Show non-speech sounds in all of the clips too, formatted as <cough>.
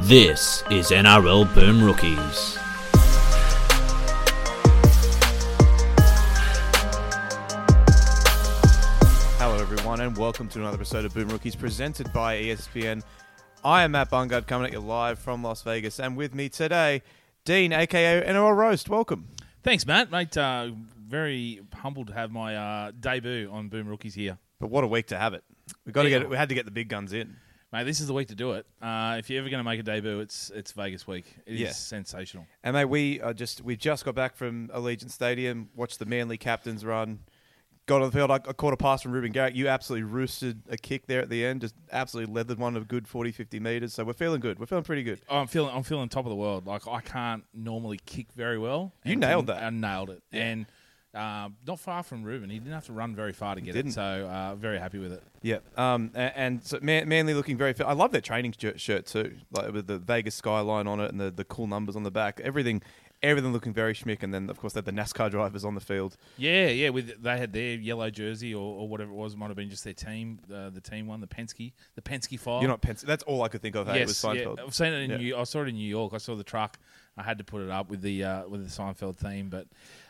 This is NRL Boom Rookies. Hello, everyone, and welcome to another episode of Boom Rookies presented by ESPN. I am Matt Bungard coming at you live from Las Vegas, and with me today, Dean, aka NRL Roast. Welcome. Thanks, Matt. Mate, uh, very humbled to have my uh, debut on Boom Rookies here. But what a week to have it. We got to Yeah. get it. We had to get the big guns in. Mate, this is the week to do it. Uh, if you're ever going to make a debut, it's it's Vegas week. It is Yeah. sensational. And mate, we are just we just got back from Allegiant Stadium, watched the Manly captains run. Got on the field. I, I caught a pass from Reuben Garrick. You absolutely roosted a kick there at the end. Just absolutely leathered one of a good 40, 50 meters. So we're feeling good. We're feeling pretty good. Oh, I'm feeling I'm feeling top of the world. Like I can't normally kick very well. You And nailed that. I nailed it. And uh, not far from Reuben. He didn't have to run very far to get it. So uh, very happy with it. Yeah, um, a- and, so Man- Manly looking very fit. I love their training shirt, shirt too, like with the Vegas skyline on it and the, the cool numbers on the back. Everything, everything looking very schmick. And then of course they had the NASCAR drivers on the field. Yeah, yeah. With they had their yellow jersey or, or whatever it was. It might have been just their team. Uh, the team one, the Penske, the Penske file. You're not Pence. That's all I could think of. Hey, it was Oh. yeah. I've seen it in Yeah. New. I saw it in New York. I saw the truck. I had to put it up with the uh, with the Seinfeld theme, but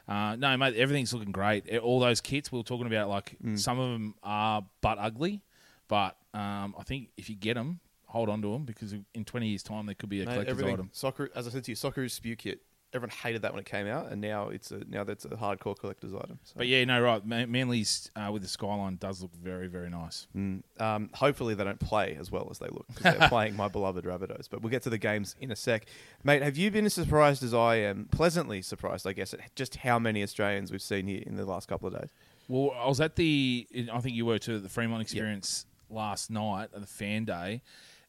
uh, no, mate, everything's looking great. All those kits we were talking about, like Mm. some of them are butt ugly, but um, I think if you get them, hold on to them because in twenty years' time they could be a Mate, collector's item. Soccer, as I said to you, soccer is spew kit. Everyone hated that when it came out, and now it's a now that's a hardcore collector's item. So. But yeah, no, right. Man- Manly's uh, with the skyline does look very, very nice. Mm, um, hopefully they don't play as well as they look because they're <laughs> playing my beloved Rabbitohs. But we'll get to the games in a sec, mate. Have you been as surprised as I am? Pleasantly surprised, I guess, at just how many Australians we've seen here in the last couple of days. Well, I was at the, I think you were too, the Fremont experience last night at the fan day,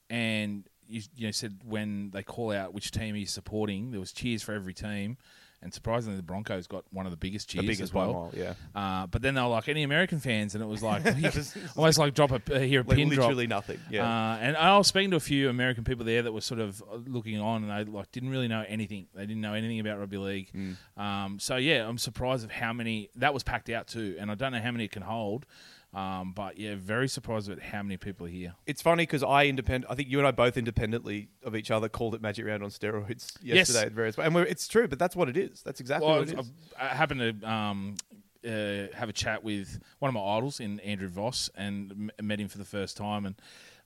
and you, you know, said when they call out which team are you supporting, there was cheers for every team, and surprisingly, the Broncos got one of the biggest cheers The biggest as well. mile, yeah. Uh, but then they were like any American fans, and it was like <laughs> <laughs> almost like drop a uh, hear a Like pin drop. literally nothing. Yeah. Uh, and I was speaking to a few American people there that were sort of uh, looking on, and they like didn't really know anything. They didn't know anything about rugby league. Mm. Um, so yeah, I'm surprised of how many that was packed out too, and I don't know how many it can hold. Um, but yeah, very surprised at how many people are here. it's funny because I independent. I think you and I both independently of each other called it Magic Round on steroids Yes. yesterday at various. And we're, it's true, but that's what it is. That's exactly Well, what it is. I, happened to um, uh, have a chat with one of my idols in Andrew Voss, and m- met him for the first time, and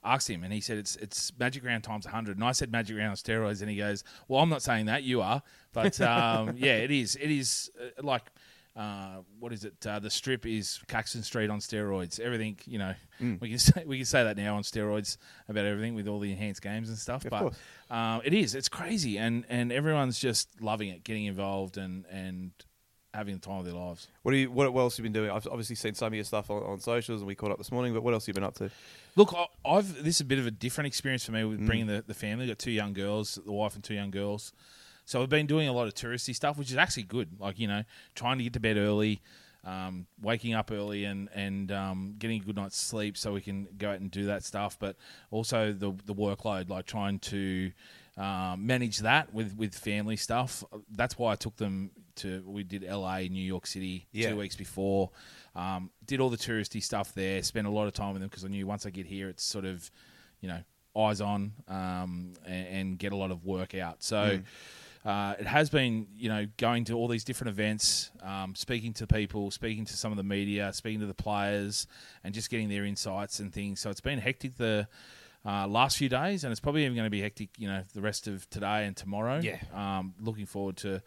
asked him, and he said it's it's Magic Round times hundred, and I said Magic Round on steroids, and he goes, "Well, I'm not saying that, you are, but um, <laughs> yeah, it is. It is uh, like." Uh, what is it? Uh, the strip is Caxton Street on steroids. Everything, you know, we can <laughs> say we can say that now on steroids about everything with all the enhanced games and stuff. Of but um, it is. It's crazy, and and everyone's just loving it, getting involved, and and having the time of their lives. What do you? What, what else have you been doing? I've obviously seen some of your stuff on, on socials, and we caught up this morning. But what else have you been up to? Look, I- I've this is a bit of a different experience for me Mm. with bringing the, the family. Got two young girls, the wife and two young girls. So I've been doing a lot of touristy stuff, which is actually good. Like you know, trying to get to bed early, um, waking up early, and and um, getting a good night's sleep so we can go out and do that stuff. But also the the workload, like trying to um, manage that with with family stuff. That's why I took them to. We did L.A., New York City, Yeah. two weeks before. Um, did all the touristy stuff there. Spent a lot of time with them because I knew once I get here, it's sort of, you know, eyes on um, and, and get a lot of work out. So. Uh, it has been, you know, going to all these different events, um, speaking to people, speaking to some of the media, speaking to the players, and just getting their insights and things. So it's been hectic the uh, last few days, and it's probably even going to be hectic, you know, the rest of today and tomorrow. Yeah. Um, looking forward to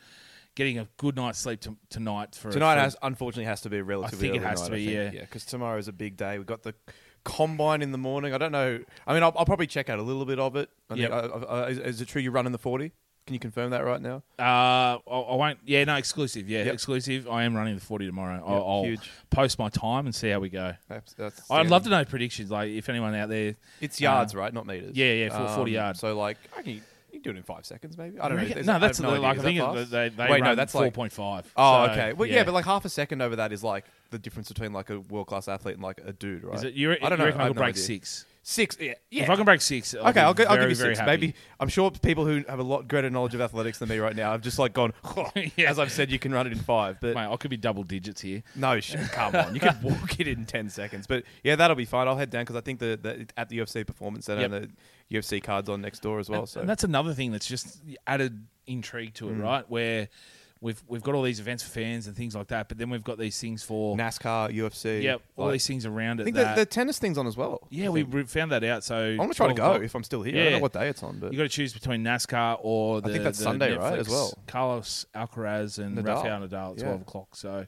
getting a good night's sleep to, tonight. For Tonight for- has unfortunately has to be a relatively. think it has night, to be, yeah. yeah, because tomorrow is a big day. We've got the combine in the morning. I don't know. I mean, I'll, I'll probably check out a little bit of it. I think, Yep. uh, uh, is, is it true you're running the forty? Can you confirm that right now? Uh, I, I won't. Yeah, no, exclusive. Yeah, Yep. exclusive. I am running the forty tomorrow. Yep, I'll, I'll post my time and see how we go. That's, that's I'd love to know predictions. Like if anyone out there, It's yards, right? Not meters. Um, yeah, yeah, for 40 yards. So like, I can, you can do it in five seconds, maybe. I don't know. Is no, that's no like I think that they, they Wait, run no, that's four like. point five. Oh, okay. Well, yeah. but like half a second over that is like the difference between like a world class athlete and like a dude, right? is it you, I don't you know. reckon I I no break idea. six? Six. Yeah. yeah. If I can break six, I'll okay, I'll, go, I'll give you six. happy. Maybe I'm sure people who have a lot greater knowledge of athletics than me right now have just like gone. <laughs> <laughs> Yeah. As I've said, you can run it in five, but Mate, I could be double digits here. no, sh- <laughs> come on, you could walk it in ten seconds. But yeah, that'll be fine. I'll head down because I think the, the at the UFC Performance Center Yep. and the UFC cards on next door as well. And, so and that's another thing that's just added intrigue to it, Mm. right? Where we've we've got all these events for fans and things like that, but then we've got these things for NASCAR, UFC. yeah, all like- these things around it. I think that, the, the tennis thing's on as well. yeah, I we think. we found that out. So I'm gonna try to go if I'm still here. I don't Yeah. know what day it's on, but You got to choose between NASCAR or the. I think that's the Sunday, right, as Netflix well? Carlos Alcaraz and Nadal. Rafael Nadal at Yeah. twelve o'clock. So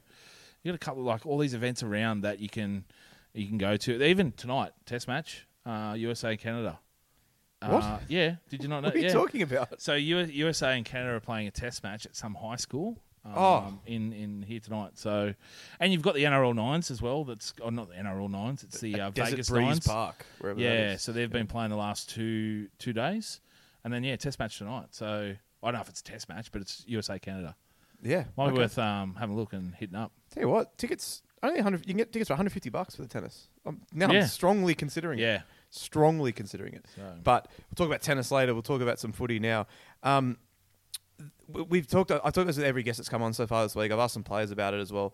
you got a couple like all these events around that you can you can go to. Even tonight, Test match, uh, USA Canada. What? Uh, yeah, did you not know? what are you yeah. talking about? So U- USA and Canada are playing a Test match at some high school. Um, Oh. in in here tonight. So, and you've got the NRL nines as well. That's oh, not the NRL nines. It's the uh, Vegas Breeze nines. Park, Yeah, so they've been playing the last two two days, and then yeah, test match tonight. So I don't know if it's a test match, but it's USA Canada. Yeah, Might be worth um, having a look and hitting up. Tell you what, tickets only 100. You can get tickets for 150 bucks for the tennis. Um, now Yeah. I'm strongly considering it. Strongly considering it. So- But we'll talk about tennis later. We'll talk about some footy now. Um, we've talked. I talked this with every guest that's come on so far this week. I've asked some players about it as well.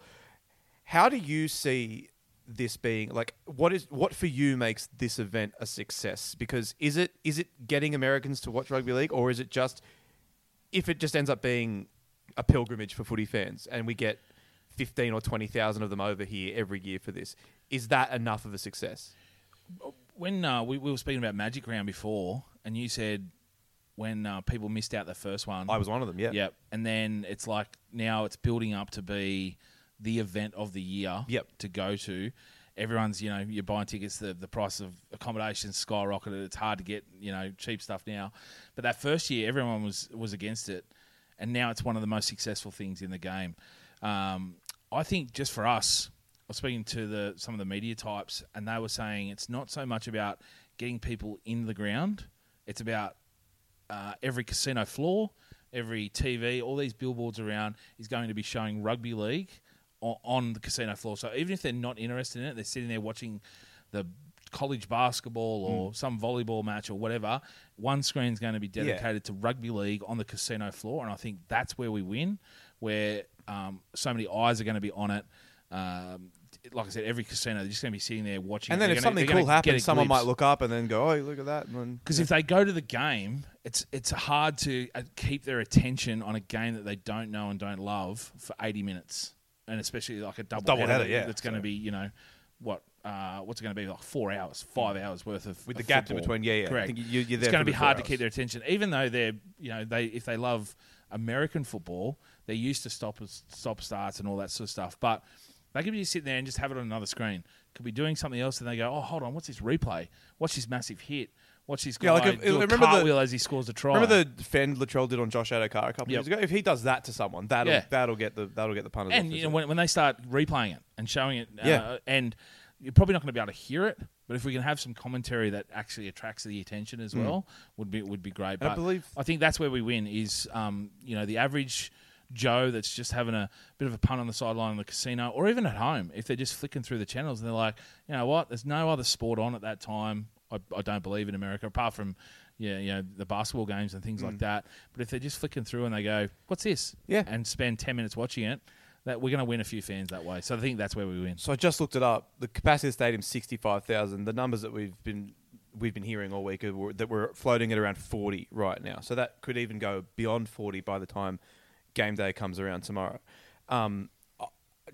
How do you see this being like? What is what for you makes this event a success? Because is it is it getting Americans to watch rugby league, or is it just if it just ends up being a pilgrimage for footy fans, and we get fifteen or twenty thousand of them over here every year for this? Is that enough of a success? When uh, we, we were speaking about Magic Round before, and you said when uh, people missed out the first one, I was one of them. Yeah. Yep. And then it's like now it's building up to be the event of the year Yep. to go to. Everyone's, you know, you're buying tickets, the, the price of accommodation skyrocketed. It's hard to get, you know, cheap stuff now. But that first year, everyone was, was against it. And now it's one of the most successful things in the game. Um, I think just for us, was speaking to the some of the media types, and they were saying it's not so much about getting people in the ground; it's about uh, every casino floor, every TV, all these billboards around is going to be showing rugby league on, on the casino floor. So even if they're not interested in it, they're sitting there watching the college basketball or some volleyball match or whatever. One screen's going to be dedicated to rugby league on the casino floor, and I think that's where we win, where um, so many eyes are going to be on it. Um, like I said, every casino they're just going to be sitting there watching. And then if gonna- something cool happens, someone might look up and then go, "Oh, look at that!" And then Because if they go to the game, it's it's hard to uh, keep their attention on a game that they don't know and don't love for eighty minutes, and especially like a double, Double header yeah, that's going to so- be you know what uh, what's it going to be like four hours, five hours worth of with the gap in between, yeah, yeah. correct. I think you, you're there it's going to be hard to keep their attention, even though they're you know they if they love American football, they're used to stop stop starts and all that sort of stuff, but. They could be just sitting there and just have it on another screen. Could be doing something else, and they go, "Oh, hold on, what's this replay? Watch this massive hit. Watch this guy Yeah, like if- do a remember the- cartwheel as he scores a try." Remember the Fend Latrell did on Josh Addo-Carr a couple Yep. years ago? If he does that to someone, that'll Yeah. that'll get the that'll get the punters. and you know, when, when they start replaying it and showing it, uh, Yeah. and you're probably not going to be able to hear it, but if we can have some commentary that actually attracts the attention as well, would be would be great. I believe- I think that's where we win is um, you know the average Joe that's just having a bit of a punt on the sideline in the casino, or even at home, if they're just flicking through the channels and they're like, you know what, there's no other sport on at that time. I, I don't believe in America apart from yeah, you know the basketball games and things like mm. that. But if they're just flicking through and they go, "What's this?" Yeah. and spend ten minutes watching it, that we're going to win a few fans that way. So I think that's where we win. So I just looked it up. The capacity of the stadium sixty five thousand. The numbers that we've been we've been hearing all week are, that we're floating at around forty right now. So that could even go beyond forty by the time game day comes around tomorrow. Um, uh,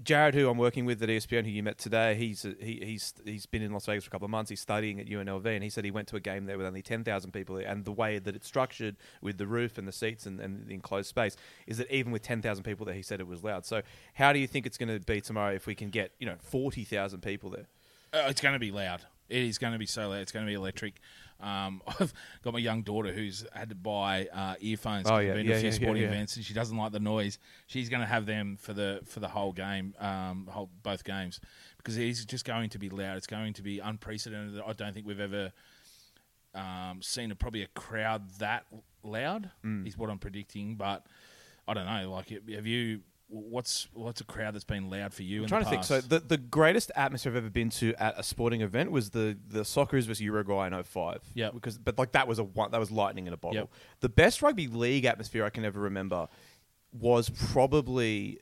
Jared, who I'm working with at ESPN, who you met today, he's he, he's he's been in Las Vegas for a couple of months. He's studying at UNLV, and he said he went to a game there with only ten thousand people, there, and the way that it's structured with the roof and the seats and, and the enclosed space is that even with ten thousand people there, he said it was loud. So how do you think it's going to be tomorrow if we can get you know forty thousand people there? Uh, it's going to be loud. It is going to be so loud. It's going to be electric. Um, <laughs> I've got my young daughter who's had to buy uh, earphones. Oh, yeah, been yeah, a few yeah, sporting yeah, events, and she doesn't like the noise. She's going to have them for the for the whole game, um, whole, both games, because it's just going to be loud. It's going to be unprecedented. I don't think we've ever um, seen a, probably a crowd that loud. Mm. Is what I'm predicting, but I don't know. Like, have you what's what's a crowd that's been loud for you? I'm in trying to think. So the, the greatest atmosphere I've ever been to at a sporting event was the the Socceroos versus Uruguay in 05. Yeah, Because but like that was a one that was lightning in a bottle. Yep. The best rugby league atmosphere I can ever remember was probably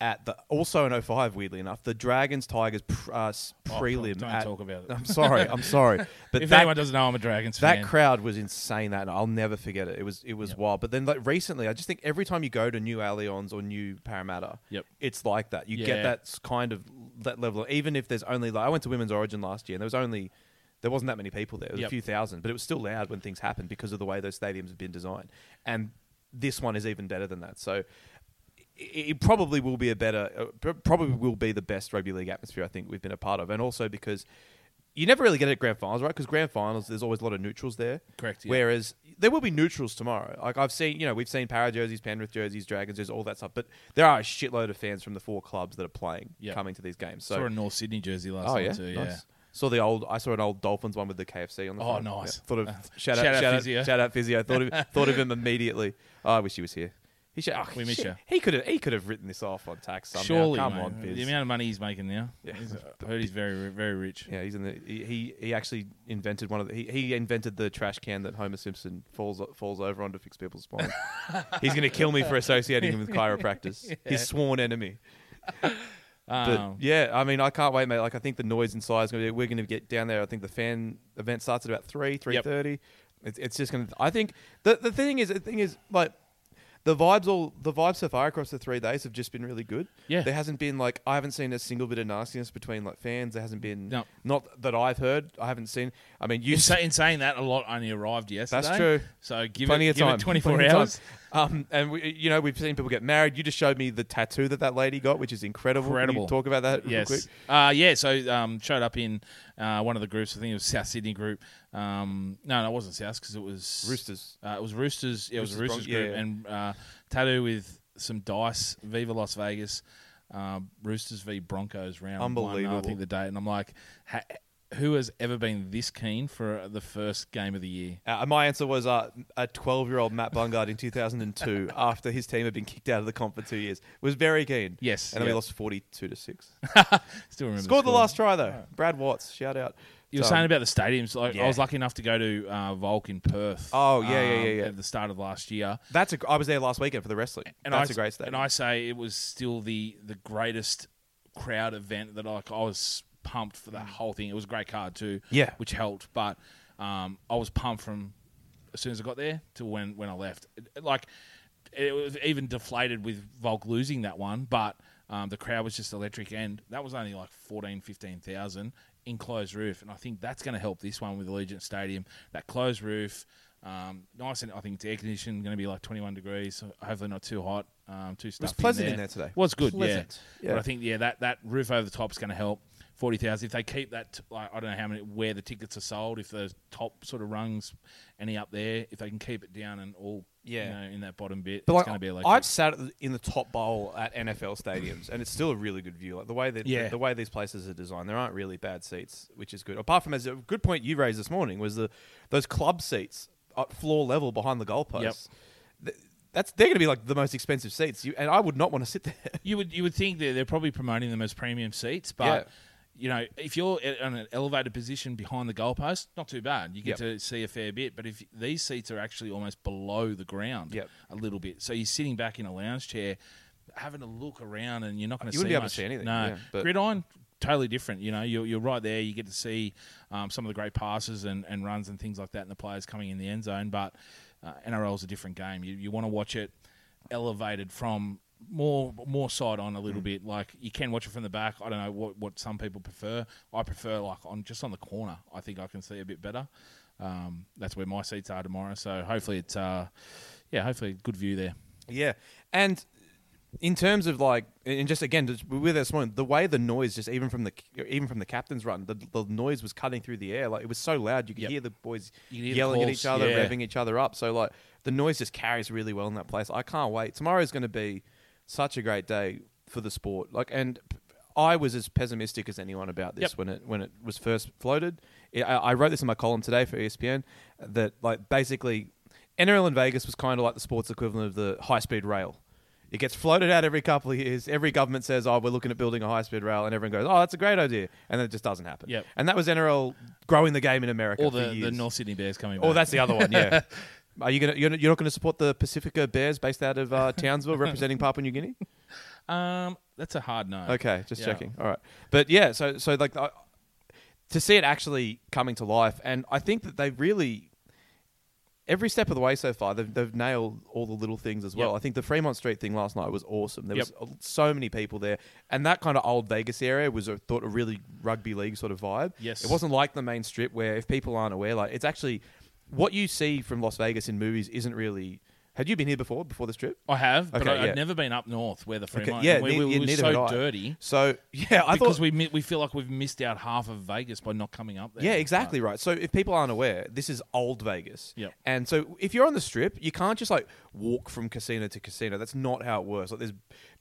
at the also in 05 weirdly enough the Dragons Tigers pr- uh, Oh, prelim. don't at- talk about it. I'm sorry. I'm sorry. <laughs> But if that, anyone doesn't know, I'm a Dragons fan. that fan. crowd was insane. That night. I'll never forget it. It was it was Yep. wild. But then like recently, I just think every time you go to New Allianz or New Parramatta, Yep. it's like that. You Yeah. get that kind of that level. Of, even if there's only like I went to Women's Origin last year, and there was only there wasn't that many people there. There was Yep. a few thousand, but it was still loud when things happened because of the way those stadiums have been designed. And this one is even better than that. So. It probably will be a better, uh, probably will be the best rugby league atmosphere I think we've been a part of, and also because you never really get it at grand finals, right? Because grand finals, there's always a lot of neutrals there. Correct, yeah. Whereas there will be neutrals tomorrow. Like I've seen, you know, we've seen Para jerseys, Penrith jerseys, Dragons jerseys, all that stuff. But there are a shitload of fans from the four clubs that are playing Yeah. coming to these games. So Saw a North Sydney jersey last oh night yeah, too. nice. Yeah. Saw the old. I saw an old Dolphins one with the KFC on the. Oh, front. nice. Yeah. Thought of Uh, shout, shout out, out shout Physio. out, shout out physio. Thought of thought of him immediately. Oh, I wish he was here. He should. Oh, We miss shit. you. He could have. He could have written this off on tax somehow. Surely, come mate. on, the amount of money he's making now. Yeah. He's, I heard he's very very rich. Yeah, he's in the. He he, actually invented one of the. He, he invented the trash can that Homer Simpson falls falls over on to fix people's spines. <laughs> he's going to kill me for associating him with chiropractors. <laughs> His sworn enemy. <laughs> Um, yeah, I mean, I can't wait, mate. Like, I think the noise inside is going to be. We're going to get down there. I think the fan event starts at about three, three thirty. It's, it's just going to. I think the the thing is, the thing is, like, the vibes all the vibes so far across the three days have just been really good. Yeah. there hasn't been like I haven't seen a single bit of nastiness between like fans. There hasn't been No. not that I've heard. I haven't seen. I mean, you in, sa- in saying that, a lot only arrived yesterday. That's true. So give plenty it, of give time. it 24 Plenty of time. hours. Um, and we, you know, we've seen people get married. You just showed me the tattoo that that lady got, which is incredible. Can you Incredible. talk about that real quick. Yes. Uh, yeah. So um, showed up in uh, one of the groups. I think it was South Sydney group. Um, no, no, it wasn't South because it was Roosters. Uh, it was Roosters. Yeah, it was Roosters Roosters Bron- group yeah. and uh, tattoo with some dice. Viva Las Vegas. Um, Roosters v Broncos round one. I think the date, and I'm like, ha- who has ever been this keen for the first game of the year? Uh, my answer was uh, a 12 year old Matt Bungard in 2002 <laughs> after his team had been kicked out of the comp for two years. Was very keen. Yes, And then we lost 42 to 6. <laughs> Still remember Scored the score. last try, though. Brad Watts, shout out. You were So, saying about the stadiums. Like, yeah. I was lucky enough to go to uh, Volk in Perth. Oh, yeah, yeah, um, yeah, yeah. At the start of last year, That's a, I was there last weekend for the wrestling. and That's I, a great stadium. And I say it was still the the greatest crowd event that like I was pumped for that whole thing. It was a great card too, Mm. Yeah. which helped. But um, I was pumped from as soon as I got there to when when I left. It- like it was even deflated with Volk losing that one, but um, the crowd was just electric, and that was only like 14, 15,000 in closed roof, and I think that's going to help this one with Allegiant Stadium. That closed roof, um, nice, and I think it's air conditioned, going to be like 21 degrees, so hopefully not too hot, um, too it was pleasant in in there. there today. Was good, Pleasant. yeah. But I think yeah, that that roof over the top is going to help. Forty thousand. If they keep that, like I don't know how many where the tickets are sold. If the top sort of rungs any up there, if they can keep it down and all, Yeah. you know, in that bottom bit, But it's like, going to be electric. I've sat in the top bowl at NFL stadiums, and it's still a really good view. Like the way that Yeah. the, the way these places are designed, there aren't really bad seats, which is good. Apart from as a good point you raised this morning was the those club seats at floor level behind the goalposts. Th- That's they're going to be like the most expensive seats, you, and I would not want to sit there. You would you would think that they're probably promoting them as premium seats, but Yeah. You know, if you're at in an elevated position behind the goalpost, not too bad. You get Yep. to see a fair bit. But if these seats are actually almost below the ground, Yep. a little bit, so you're sitting back in a lounge chair, having a look around, and you're not going to You see wouldn't be able to see anything, No, yeah, but- gridiron. Totally different, you know. You're, you're right there. You get to see um, some of the great passes and, and runs and things like that, and the players coming in the end zone. But uh, NRL is a different game. You, you want to watch it elevated from more more side on a Mm. little bit. Like you can watch it from the back. I don't know what, what some people prefer. I prefer like on just on the corner. I think I can see a bit better. Um, that's where my seats are tomorrow. So hopefully it's uh, yeah, hopefully good view there. Yeah, and in terms of like, and just again, just, there this morning. The way the noise, just even from the even from the captain's run, the, the noise was cutting through the air. Like it was so loud, you could Yep. hear the boys hear the yelling at each other, yeah. revving each other up. So like the noise just carries really well in that place. I can't wait. Tomorrow's going to be such a great day for the sport. Like, and I was as pessimistic as anyone about this Yep. when it when it was first floated. I, I wrote this in my column today for ESPN that like basically NRL in Vegas was kind of like the sports equivalent of the high speed rail. It gets floated out every couple of years. Every government says, "Oh, we're looking at building a high-speed rail," and everyone goes, "Oh, that's a great idea," and then it just doesn't happen. Yep. And that was NRL growing the game in America Or for the, years. the North Sydney Bears coming Oh, back. that's the other one. Yeah. <laughs> Are you gonna? You're, not- going to support the Pacifica Bears based out of uh, <laughs> Townsville, representing Papua New Guinea? um, that's a hard no. Okay, just Yeah. checking. All right, but yeah, so so like I to see it actually coming to life, and I think that they really every step of the way so far they've, they've nailed all the little things as well. Yep. I think the Fremont Street thing last night was awesome. There Yep. was uh, so many people there, and that kind of old Vegas area was a, thought a really rugby league sort of vibe. Yes. it wasn't like the main strip where if people aren't aware, like it's actually what you see from Las Vegas in movies isn't really. Had you been here before before the strip? I have, but Okay, I, yeah. I'd never been up north where the Fremont. yeah, and we, ne- we, were so dirty So <laughs> yeah, I because thought we we feel like we've missed out half of Vegas by not coming up there. Yeah, exactly right. So if people aren't aware, this is old Vegas. Yep. And so if you're on the strip, you can't just like walk from casino to casino. That's not how it works. Like there's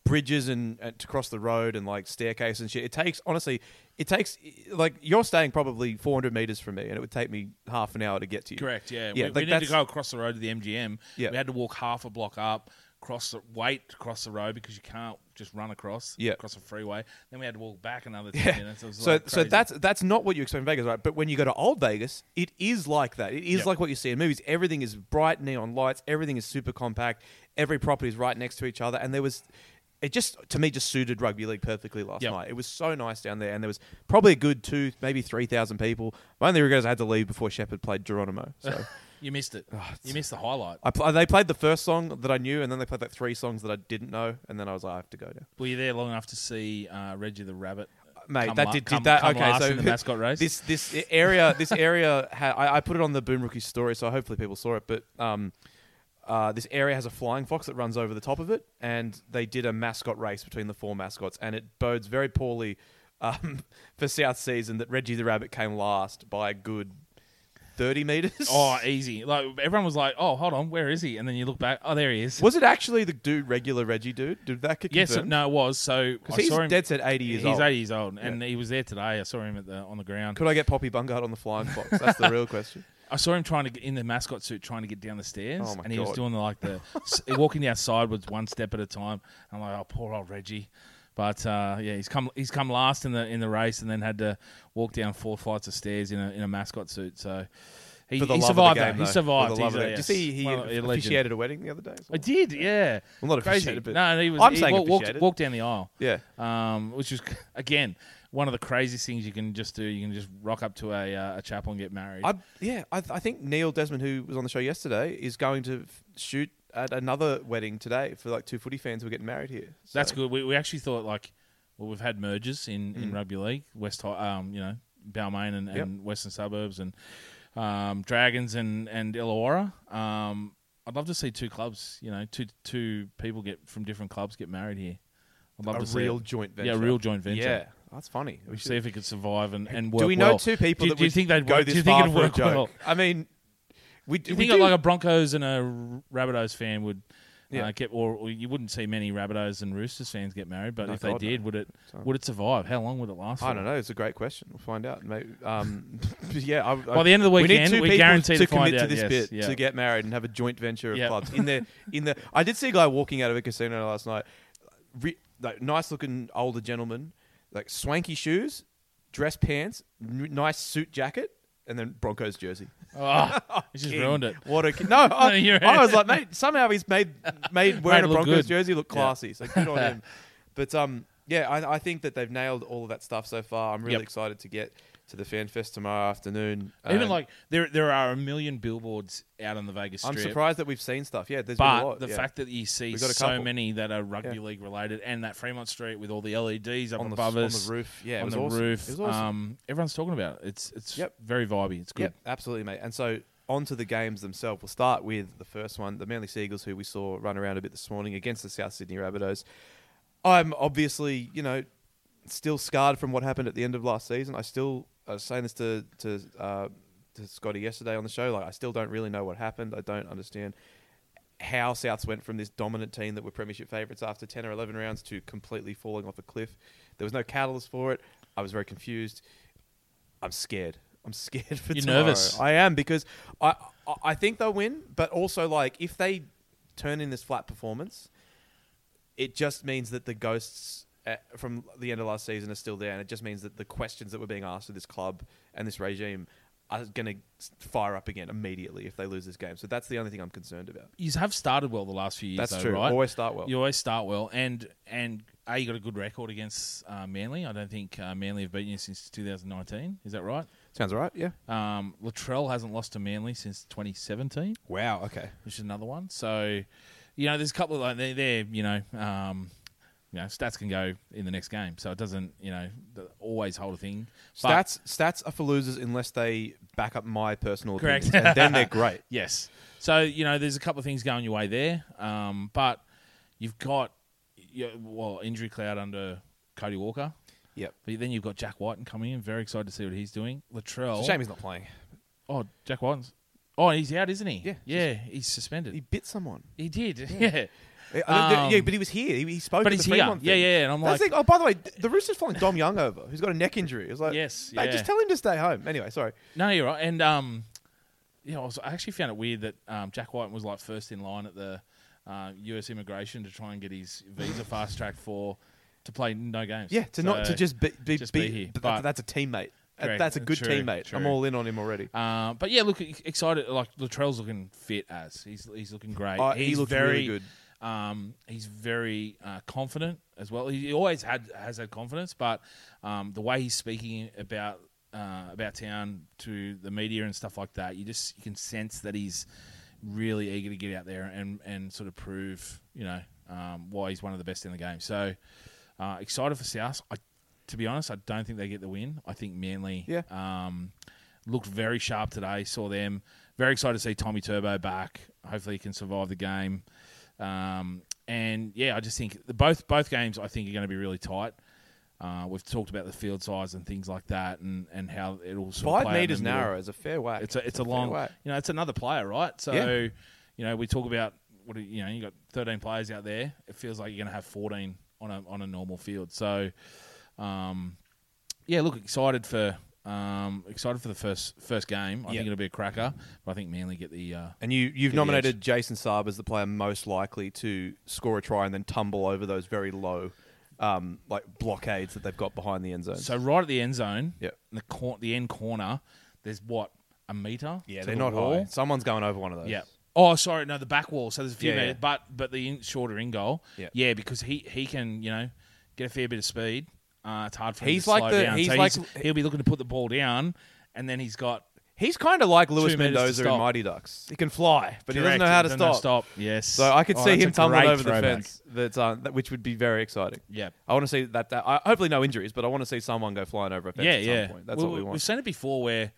bridges and, and to cross the road and like staircase and shit. It takes honestly, it takes like you're staying probably 400 meters from me, and it would take me half an hour to get to you. Correct. Yeah, Yeah, we, like we need to go across the road to the MGM. Yeah. we had to walk half a block up, cross the wait to cross the road because you can't just run across. Yeah. across a freeway. Then we had to walk back another ten Yeah. minutes. It was So, like so that's that's not what you expect in Vegas, right? But when you go to old Vegas, it is like that. It is Yep. like what you see in movies. Everything is bright neon lights. Everything is super compact. Every property is right next to each other, and there was. It just to me just suited rugby league perfectly last Yep. night. It was so nice down there, and there was probably a good two, maybe three thousand people. My only regret is I had to leave before Sheppard played Geronimo. So <laughs> you missed it. Oh, you missed the highlight. I pl- they played the first song that I knew, and then they played like three songs that I didn't know, and then I was like, I have to go now. Were you there long enough to see uh, Reggie the Rabbit? Mate, come that la- did, come- did that. come okay, so the mascot <laughs> race. This this area this area ha- I, I put it on the Boom Rookie story, so hopefully people saw it. But um, uh, this area has a flying fox that runs over the top of it, and they did a mascot race between the four mascots, and it bodes very poorly um, <laughs> for South Season that Reggie the Rabbit came last by a good thirty meters. oh, <laughs> easy. Like everyone was like, "Oh, hold on, where is he?" And then you look back, "Oh, there he is." was it actually the dude, regular Reggie dude? Did that get Yes, confirmed? no, it was. So because I he's saw him. dead set eighty years old. he's 80 years old, and he was there today. I saw him at the on the ground. Could I get Poppy Bungard on the flying fox? That's the <laughs> real question. I saw him trying to get in the mascot suit, trying to get down the stairs, Oh, my and he was doing the like the <laughs> walking down sideways one step at a time. I'm like, oh, poor old Reggie. But uh, yeah, he's come he's come last in the in the race, and then had to walk down four flights of stairs in a in a mascot suit. So he, he survived. of the that. game, He survived. For the He's a- the. Did you see he Well, a legend. officiated a wedding the other day? as I did, yeah. Well, not Crazy. officiated, but no, he was. I'm he saying wa- walked, walked down the aisle. Yeah. um, which is again one of the craziest things you can just do. You can just rock up to a uh, a chapel and get married. I, yeah, I, I think Neil Desmond, who was on the show yesterday, is going to f- shoot at another wedding today for like two footy fans who are getting married here. So- That's good. We, we actually thought like, well, we've had mergers in, in Mm. rugby league, West, um, you know, Balmain and, Yep. Western Suburbs and um, Dragons and and Illawarra. Um, I'd love to see two clubs, you know, two two people get from different clubs get married here. I'd love a to see real joint venture. yeah, real joint venture. Yeah, that's funny. We see if it could survive and, and work Do we know well. two people Do you- that do you think they'd go work- this do you think far it'd for a work joke? well? I mean, we, Do you we think do, like a Broncos and a Rabbitohs fan would Yeah. uh, get, or, or you wouldn't see many Rabbitohs and Roosters fans get married, but No, if they God, no. did, would it So- would it survive? How long would it last? I for? don't know. It's a great question. We'll find out. Maybe, um, <laughs> yeah. I, I, By the end of the we weekend, need two we people guarantee to to find commit to out, this yes, bit yeah. to get married and have a joint venture of clubs. In the <laughs> in the, I did see a guy walking out of a casino last night. Re, like, nice looking older gentleman, like swanky shoes, dress pants, n- nice suit jacket, and then Broncos jersey. <laughs> Oh, <laughs> he's just King. ruined it. What a no! <laughs> I, you're I right. was like, mate. Somehow he's made made wearing a look Broncos good. jersey look classy. So good on him. But um, yeah, I, I think that they've nailed all of that stuff so far. I'm really Yep. excited to get to the Fan Fest tomorrow afternoon. Even Um, like there, there are a million billboards out on the Vegas I'm Strip. surprised that we've seen stuff. Yeah, there's been a But lot. the yeah. fact that you see We've got a so couple. many that are rugby Yeah. league related, and that Fremont Street with all the LEDs up on the, above on us, the roof, yeah, it on was the awesome. roof, It was awesome. um, everyone's talking about it. It's it's Yep. very vibey. It's good. Yep, absolutely, mate. And so on to the games themselves. We'll start with the first one, the Manly Seagulls, who we saw run around a bit this morning against the South Sydney Rabbitohs. I'm obviously, you know, still scarred from what happened at the end of last season. I still, I was saying this to to uh, to Scotty yesterday on the show. Like, I still don't really know what happened. I don't understand how Souths went from this dominant team that were premiership favourites after 10 or 11 rounds to completely falling off a cliff. There was no catalyst for it. I was very confused. I'm scared. I'm <laughs> scared for You're tomorrow. nervous. I am because I I- I think they'll win, but also like if they turn in this flat performance, it just means that the ghosts uh, from the end of last season are still there, and it just means that the questions that were being asked of this club and this regime are going to fire up again immediately if they lose this game. So that's the only thing I'm concerned about. You have started well the last few years. That's though, true. Right? Always start well. You always start well, and and a you got a good record against uh, Manly. I don't think uh, Manly have beaten you since 2019. Is that right? Sounds right. Yeah. Um, Latrell hasn't lost to Manly since 2017, Wow. Okay. which is another one. So, you know, there's a couple of like they're, they're you know. Um, you know, stats can go in the next game, so it doesn't, you know, always hold a thing. But- Stats stats are for losers unless they back up my personal Correct. opinions, and then they're <laughs> great. Yes. So you know, there's a couple of things going your way there, um, but you've got you well injury cloud under Cody Walker, Yep. but then you've got Jack Wighton coming in. Very excited to see what he's doing. Latrell. It's a shame he's not playing. Oh, Jack Wighton's. Oh, he's out, isn't he? Yeah. Yeah, he's suspended. He He, bit someone. He did. <laughs> Yeah. Yeah, Um, yeah, but he was here. He, he spoke. But he's the here. Fremont Yeah, yeah. And I'm That's like, the thing. Oh, by the way, the Roosters flying Dom Young over, who's got a neck injury. It's like, yes, yeah. just tell him to stay home. Anyway, sorry. No, you're right. And um, yeah, I, was, I actually found it weird that um, Jack White was like first in line at the uh, U.S. immigration to try and get his visa <laughs> fast tracked for to play no games. Yeah, to not to just be, be, just be be- here. but But- that's a teammate. Correct. That's a good True, teammate. I'm all in on him already. Uh, but yeah, look excited. Like Latrell's looking fit as he's he's looking great. Oh, he's he looked very really good. Um, he's very uh, confident as well. He always had has had confidence, but um, the way he's speaking about uh, about town to the media and stuff like that, you just you can sense that he's really eager to get out there and and sort of prove you know um, why he's one of the best in the game. So uh, excited for South. I, to be honest, I don't think they get the win. I think Manly Yeah. um, looked very sharp today. Saw them. Very excited to see Tommy Turbo back. Hopefully, he can survive the game. Um, and yeah, I just think the, both both games I think are going to be really tight. Uh, we've talked about the field size and things like that, and, and how it'll sort of Five meters narrow is a fair way. It's a it's a fair long, whack. you know, it's another player, right? So, Yeah. you know, we talk about what you know, you got 13 players out there. It feels like you're going to have 14 on a on a normal field. So, um, yeah, look, excited for um, excited for the first first game. I Yeah. think it'll be a cracker, but I think Manly get the uh, And you, you've the nominated Jason Saab as the player most likely to score a try and then tumble over those very low, um, like blockades that they've got behind the end zone. So right at the end zone, Yeah. the cor- the end corner, there's what a meter. yeah, to they're the not wall. high. Someone's going over one of those. Yeah. Oh, sorry, no, the back wall. So there's a few Yeah, yeah. meters, but but the in, shorter in goal. Yeah. yeah, because he he can you know get a fair bit of speed. Uh, it's hard for him He's to like slow the- down. he's so like- he'll be looking to put the ball down, and then he's got He's kind of like Lewis Two minutes to Mendoza in stop. Mighty Ducks. He can fly, but he doesn't know how to doesn't stop. Yes. So I could Oh, see that's him a tumbling great over the throwback. fence. That's uh, that, which would be very exciting. Yeah. I want to see that. that I, hopefully, no injuries, but I want to see someone go flying over a fence Yeah, at some point. That's what we want. We've want. seen it before, where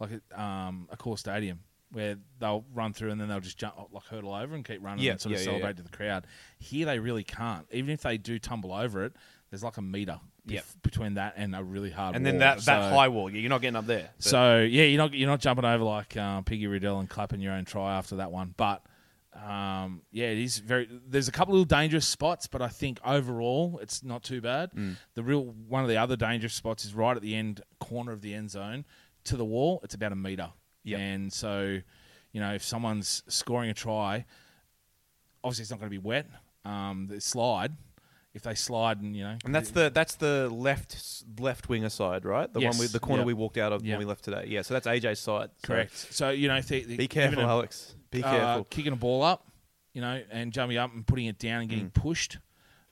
like at, um, a core stadium, where they'll run through and then they'll just jump like hurdle over and keep running Yeah, and sort of yeah, yeah, celebrate yeah. to the crowd. Here they really can't. Even if they do tumble over it, there's like a meter bef- Yep. between that and a really hard. And then that, that So- high wall, yeah, you're not getting up there. But- So yeah, you're not you're not jumping over like uh, Piggy Riddell and clapping your own try after that one, but. Um, yeah, it is very. There's a couple of little dangerous spots, but I think overall it's not too bad. Mm. The real one of the other dangerous spots is right at the end corner of the end zone to the wall. It's about a meter, Yep. and so you know if someone's scoring a try, obviously it's not going to be wet. Um, the slide, if they slide and you know, and that's the that's the left left winger side, right? The Yes, one with the corner yep. we walked out of Yep. when we left today. Yeah, so that's AJ's side. So correct. So you know, Be careful, a- Alex. Be uh, careful. kicking a ball up, you know, and jumping up and putting it down and getting Mm. pushed.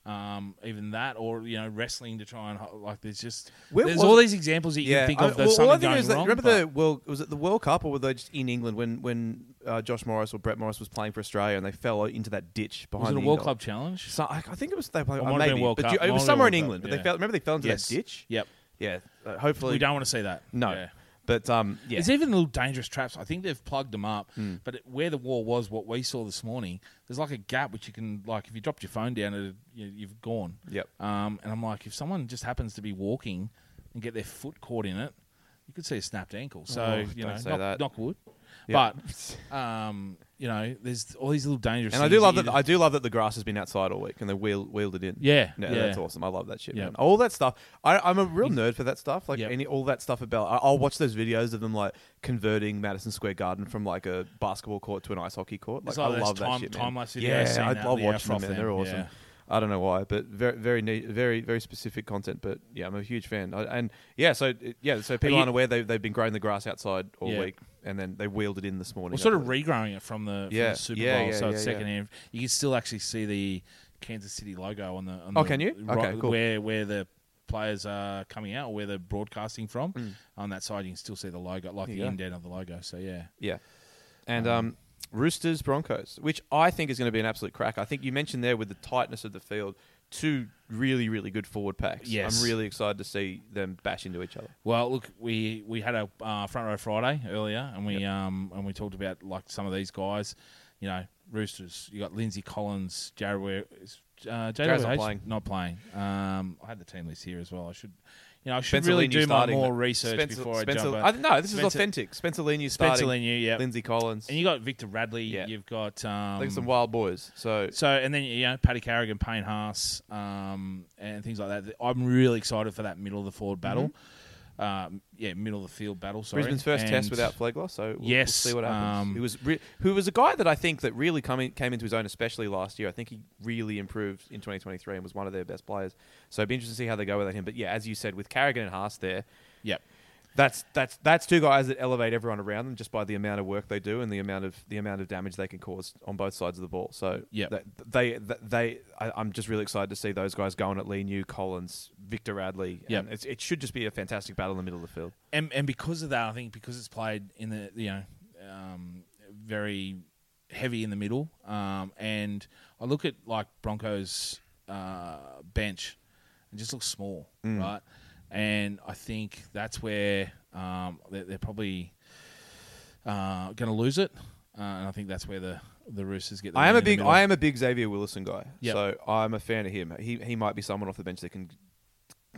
Um, even that, or you know, wrestling to try and like. There's just Where there's all it- these examples that you yeah, can think I- of. Well, all I something think going is that, wrong. remember the world was it the World Cup or were they just in England when when uh, Josh Morris or Brett Morris was playing for Australia and they fell into that ditch behind was it a the World in-goal? Club challenge? So, I, I think it was they played Or uh, have been maybe, World but Cup. you, it was been somewhere in World England. Cup, But yeah. they fell. Remember they fell into Yes. that ditch. Yep. Yeah, uh, hopefully We don't want to see that. No. Yeah. But um, yeah, There's even little dangerous traps. I think they've plugged them up, Hmm. but it, where the wall was, what we saw this morning, there's like a gap which you can, like, if you dropped your phone down, it, you, you've gone. Yep. Um, and I'm like, if someone just happens to be walking and get their foot caught in it, you could see a snapped ankle. So Oh, you don't know, say knock, that. knock wood. Yeah. But <laughs> um, you know, there's all these little dangerous. And I do love that. I do love that the grass has been outside all week and they wheel, wheeled it in. yeah, Yeah, yeah, that's awesome. I love that shit, Yeah. man. All that stuff. I, I'm a real nerd for that stuff. Like Yep. any all that stuff about. I, I'll watch those videos of them like converting Madison Square Garden from like a basketball court to an ice hockey court. Like, like I love time- that shit, man. videos Yeah, I love watching them. Man. They're awesome. yeah. I don't know why, but very, very, neat, very, very specific content. But yeah, I'm a huge fan. I, and yeah, so yeah, so people you- aren't aware they they've been growing the grass outside all Yeah. week, and then they wheeled it in this morning. We're sort of regrowing it from the, from Yeah, the Super yeah, Bowl, yeah, so it's second hand. You can still actually see the Kansas City logo on the. On Oh, the can you? right- Okay, cool. Where where the players are coming out, where they're broadcasting from. Mm. On that side, you can still see the logo, like the indent of the logo. So yeah, Yeah, and um, Roosters Broncos, which I think is going to be an absolute crack. I think you mentioned there with the tightness of the field, two really, really good forward packs. Yes. I'm really excited to see them bash into each other. Well, look, we we had a uh, front row Friday earlier, and we um and we talked about like some of these guys, you know, Roosters. You got Lindsay Collins, Jared Ware, uh, Jared's not playing. Not playing. Um, I had the team list here as well. I should, you know, I should really do my starting. more research Spencer, before I Spencer, jump. I, no, this is Spencer- authentic. Spencer Spencer starting. Yeah, Lindsay Collins. and you got Victor Radley. Yeah. You've got um, Like some wild boys. So so and then you know Paddy Carrigan, Payne Haas, um, and things like that. I'm really excited for that middle of the forward battle. Um, yeah, middle of the field battle. Sorry. Brisbane's first test without Flegler, so we'll, we'll Yes, see what happens. um, who was re- who was a guy that I think that really come came into his own, especially last year. I think he really improved in 2023 and was one of their best players. So it'd be interesting to see how they go without him. But yeah, as you said, with Carrigan and Haas there, Yep. That's that's that's two guys that elevate everyone around them just by the amount of work they do and the amount of the amount of damage they can cause on both sides of the ball. So Yep. that- they they I, I'm just really excited to see those guys going at Leniu, Collins, Victor Radley. And it's, it should just be a fantastic battle in the middle of the field. and and because of that, I think because it's played in the you know um, very heavy in the middle, um, and I look at like Broncos uh, bench, it just looks small, Mm. right? And I think that's where um, they're, they're probably uh, going to lose it, uh, and I think that's where the the Roosters get. The I am a big. I am a big Xavier Willison guy. Yep. So I'm a fan of him. He he might be someone off the bench that can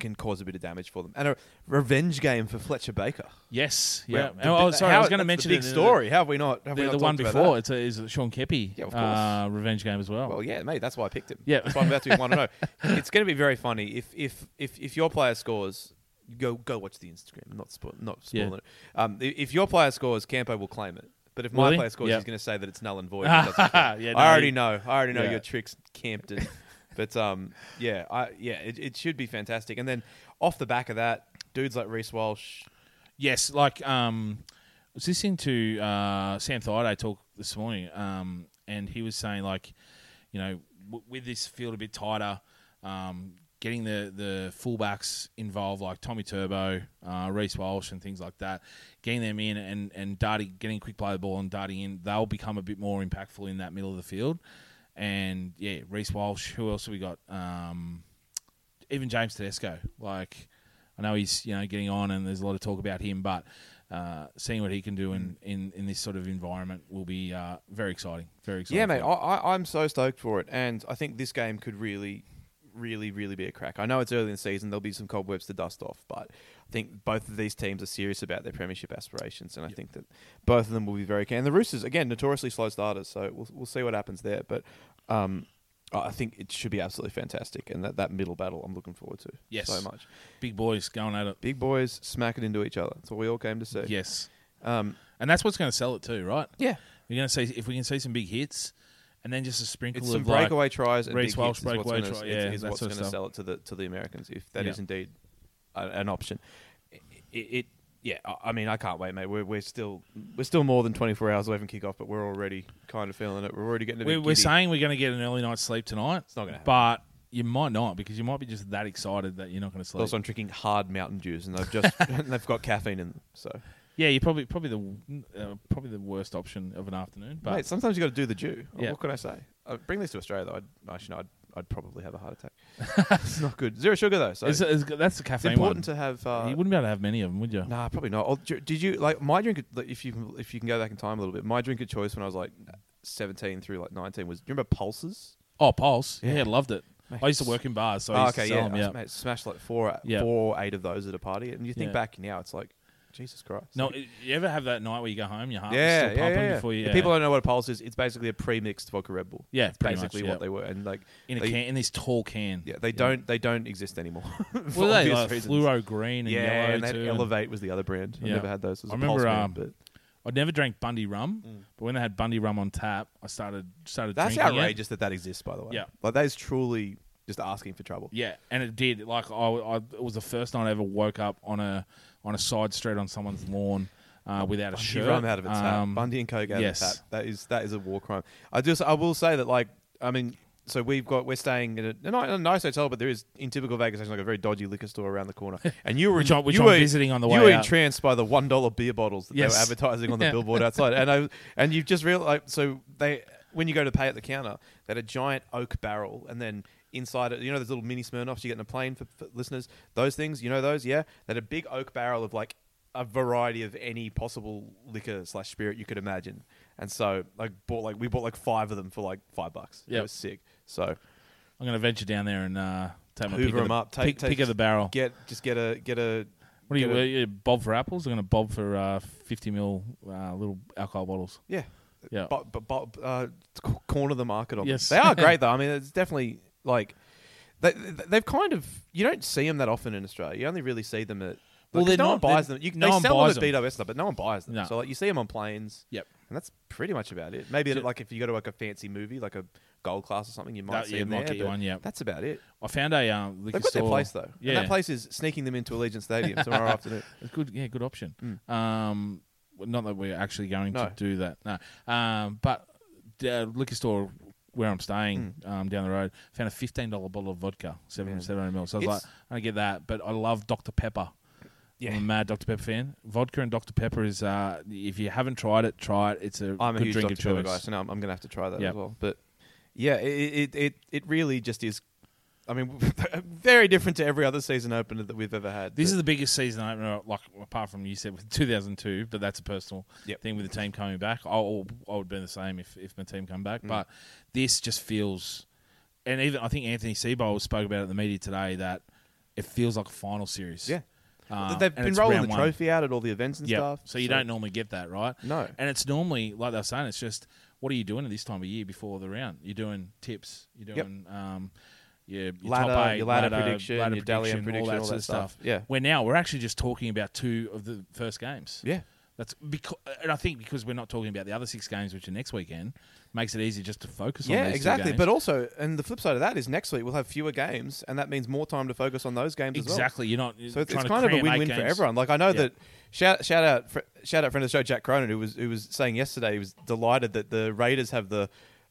can cause a bit of damage for them. And a revenge game for Fletcher Baker. Yes, yeah. Well, the oh, sorry, I how- was going to mention the big in story. How have we not? Have we The, not the one before it's a, is Sean Kepi. Yeah, of course. Uh, revenge game as well. Well, yeah, mate. That's why I picked him. Yeah. that's why I'm about to want to know. It's going to be very funny if if if if your player scores. Go go watch the Instagram. I'm not spoil, not spoiling Yeah. it. Um, if your player scores, Campo will claim it. But if my he? player scores, Yep. he's going to say that it's null and void. <laughs> and. Yeah, no, I already know. I already know Yeah. your tricks, Campton. <laughs> but um, yeah, I yeah, it, it should be fantastic. And then off the back of that, dudes like Reece Walsh. Yes, like um, I was listening to uh, Sam Thaiday talk this morning, um, and he was saying like, you know, w- with this field a bit tighter, um, getting the the fullbacks involved, like Tommy Turbo, uh, Reece Walsh, and things like that, getting them in and and darting, getting quick play the ball and darting in, they'll become a bit more impactful in that middle of the field. And yeah, Reece Walsh. Who else have we got? Um, even James Tedesco. Like, I know he's you know getting on, and there's a lot of talk about him, but uh, seeing what he can do in, in, in this sort of environment will be uh, very exciting. Very exciting. Yeah, mate, I, I, I'm so stoked for it, and I think this game could really, really, really be a crack. I know it's early in the season; there'll be some cobwebs to dust off, but think both of these teams are serious about their premiership aspirations, and I think that both of them will be very keen. And the Roosters, again, notoriously slow starters, so we'll we'll see what happens there. But um, I think it should be absolutely fantastic, and that, that middle battle, I'm looking forward to Yes. so much. big boys going at it. Big boys smacking into each other. That's what we all came to see. Yes, Um, and that's what's going to sell it too, right? yeah. We're going to see if we can see some big hits, and then just a sprinkle It's some of like, breakaway tries and Reece big Walsh hits breakaway try- is- yeah, is that what's going to sell it to the to the Americans if that is Yeah. indeed a, an option. It, it yeah, I- mean I can't wait, mate. We're, we're still we're still more than 24 hours away from kickoff, but we're already kind of feeling it. We're already getting a bit we're, saying we're going to get an early night's sleep tonight. It's not gonna happen. but you might not because you might be just that excited that you're not going to sleep. Also, I'm drinking hard Mountain Dews, and they've just <laughs> <laughs> they've got caffeine in them. So, Yeah, you're probably probably the uh, probably the worst option of an afternoon. But mate, sometimes you got to do the Jew. Yeah. What can I say? Uh, bring this to Australia, though. I'd, actually, no, I'd, I'd probably have a heart attack. <laughs> it's not good. Zero sugar though, so it's, it's, it's, that's the caffeine It's important to have. Uh, you wouldn't be able to have many of them, would you? Nah, probably not. Or, d- did you like my drink? like, If you can, if you can go back in time a little bit, my drink of choice when I was like seventeen through like nineteen was. Do you remember Pulses? Oh, Pulse. Yeah, Yeah. loved it. I used to work in bars, so I Oh, used okay, to sell yeah, them. I Yeah. s- mate, smashed like four, Yeah. four, or eight of those at a party, and you think Yeah. back now, it's like Jesus Christ. No, you ever have that night where you go home, your heart is yeah, still yeah, pumping yeah, before you? If people don't know what a Pulse is, it's basically a pre-mixed vodka Red Bull. yeah, It's basically much, what they were, and like in a they- can in this tall can. yeah, they don't they don't exist anymore. <laughs> for Well, they like reasons. fluoro green and yeah, yellow and too. and- Elevate was the other brand. I never had those. I a remember, Pulse brand, um, but I'd never drank Bundy rum, but when they had Bundy rum on tap, I started started. That's drinking it. outrageous that that exists, by the way. Yeah. like that is truly just asking for trouble. Yeah, and it did. Like I, I, it was the first night I ever woke up on a on a side street on someone's lawn uh, without a Bundy shirt. rum out of its tap. Um, Bundy and Coke out yes. of its tap. That is that is a war crime. I just I will say that like I mean. So we've got we're staying in a, a nice hotel, but there is in typical Vegas, there's like a very dodgy liquor store around the corner. <laughs> And you were Which which you I'm were, visiting on the way. you were out. entranced by the one dollar beer bottles that Yes. they were advertising on the <laughs> billboard outside. And I and you've just realized like, so they when you go to pay at the counter, they had a giant oak barrel, and then inside it, you know, those little mini Smirnoffs you get in a plane for, for listeners. Those things, you know, those, yeah. Had a big oak barrel of like a variety of any possible liquor slash spirit you could imagine. And so, like, bought like we bought like five of them for like five bucks. It was sick. So I'm going to venture down there and uh, take my pick them the, up, take- pick, take- pick of the barrel. get just get a get a what do you, a- you bob for apples? I'm going to bob for uh, 50 mil uh, little alcohol bottles. yeah. Yeah. but, but, but uh, corner the market on Yes. them. They are <laughs> great though. I mean, it's definitely like they they've kind of you don't see them that often in Australia. You only really see them at Well, they're no one buys them. You, no they one sell buys them at BWS stuff, but no one buys them. No. So like you see them on planes. Yep. and that's pretty much about it. Maybe like if you go to like a fancy movie, like a gold class or something, you might That- see yeah, them might there. get one, yeah. that's about it. I found a um, liquor They've got store. their place though. Yeah. and that place is sneaking them into Allegiant Stadium tomorrow <laughs> afternoon. It's good. Yeah, good option. Mm. Um, not that we're actually going No. to do that. No. Um, but the liquor store where I'm staying um, down the road found a fifteen dollar bottle of vodka, seven Yeah. seven hundred ml. So I was It's- like, I don't get that, but I love Dr Pepper. Yeah. I'm a mad Dr Pepper fan. Vodka and Dr Pepper is. Uh, if you haven't tried it, try it. It's a I'm a good huge drink Dr. of Pepper guy, so now I'm, I'm going to have to try that Yep. as well. But yeah, it, it it it really just is. I mean, <laughs> very different to every other season opener that we've ever had. This is the biggest season opener, like apart from you said with 2002, but that's a personal Yep. thing with the team coming back. I, I would be the same if, if my team come Mm. back, but this just feels, and even I think Anthony Seibold spoke about it in the media today that it feels like a final series. yeah. Uh, They've been rolling the one. trophy out at all the events and Yep. stuff. So you don't normally get that, right? No. And it's normally like they were saying, it's just what are you doing at this time of year before the round? You're doing tips. You're Yep. doing um, your, your Ladder, top eight, your ladder prediction, ladder your prediction, prediction, all that all sort of stuff. stuff. Yeah. Where now we're actually just talking about two of the first games. Yeah. That's because, and I think because we're not talking about the other six games, which are next weekend, makes it easy just to focus on. Yeah, these two exactly. But also, and the flip side of that is next week we'll have fewer games, and that means more time to focus on those games as well. exactly, you're not. So it's, it's kind of a win-win for everyone. Like I know Yeah. that shout shout out fr- shout out friend of the show Jack Cronin who was who was saying yesterday he was delighted that the Raiders have the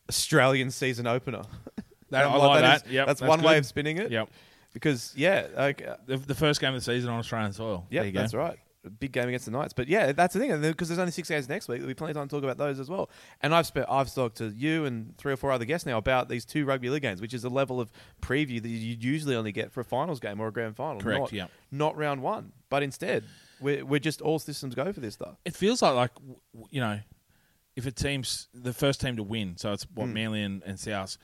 Australian season opener. <laughs> That- I like, that that. is- Yep, that's, that's one way of spinning it. Yep, Because yeah, like, uh, the, the first game of the season on Australian soil. yeah, there you go. that's right. A big game against the Knights, but yeah, that's the thing. Because there's only six games next week, there'll be plenty of time to talk about those as well. And I've spent, I've talked to you and three or four other guests now about these two rugby league games, which is a level of preview that you usually only get for a finals game or a grand final. Correct, Not, yeah. not round one, but instead we're we're just all systems go for this stuff. It feels like like you know, if a team's the first team to win, so it's what Mm. Manly and, and South.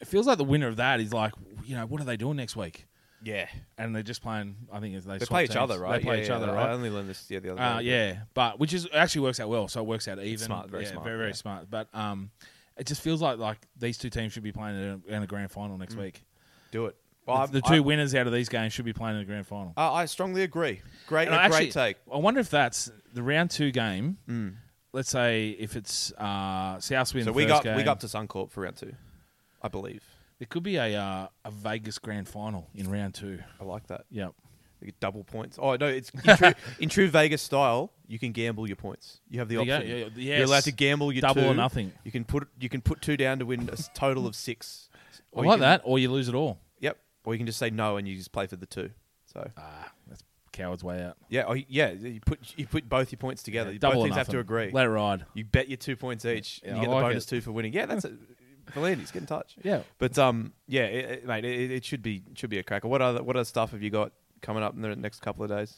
It feels like the winner of that is like, you know, what are they doing next week? Yeah, And they're just playing. I think they, they play each teams. other, right? They play Yeah, each yeah, other, right? I only learned this yeah, the other Uh, day. yeah, but which is actually works out well. So it works out even. Smart, very yeah, smart, very very smart. But um, it just feels like like these two teams should be playing in a, in a grand final next week. do it. Well, the, the two I, winners out of these games should be playing in the grand final. I, I strongly agree. Great, And a I great actually- take. I wonder if that's the round two game. Mm. Let's say if it's uh, South win So we got game, we got to Suncorp for round two, I believe. There could be a uh, a Vegas grand final in round two. I like that. Yep. You get double points. Oh no, it's in true, <laughs> in true Vegas style. You can gamble your points. You have the There you go. option. Yeah, You're yes. allowed to gamble your Double two. or nothing. You can put you can put two down to win a s- total of six. I Or you like can- that, or you lose it all. Yep. Or you can just say no and you just play for the two. So Ah, that's coward's way out. yeah, or, yeah. You put you put both your points together. Yeah, both double or teams have to nothing. agree. Let it ride. You bet your two points each, Yeah, and I you get the like bonus it. two for winning. Yeah, that's a V'landys, get in touch. Yeah. But um, yeah, it, it- mate, it, it should be it should be a cracker. What other what other stuff have you got coming up in the next couple of days?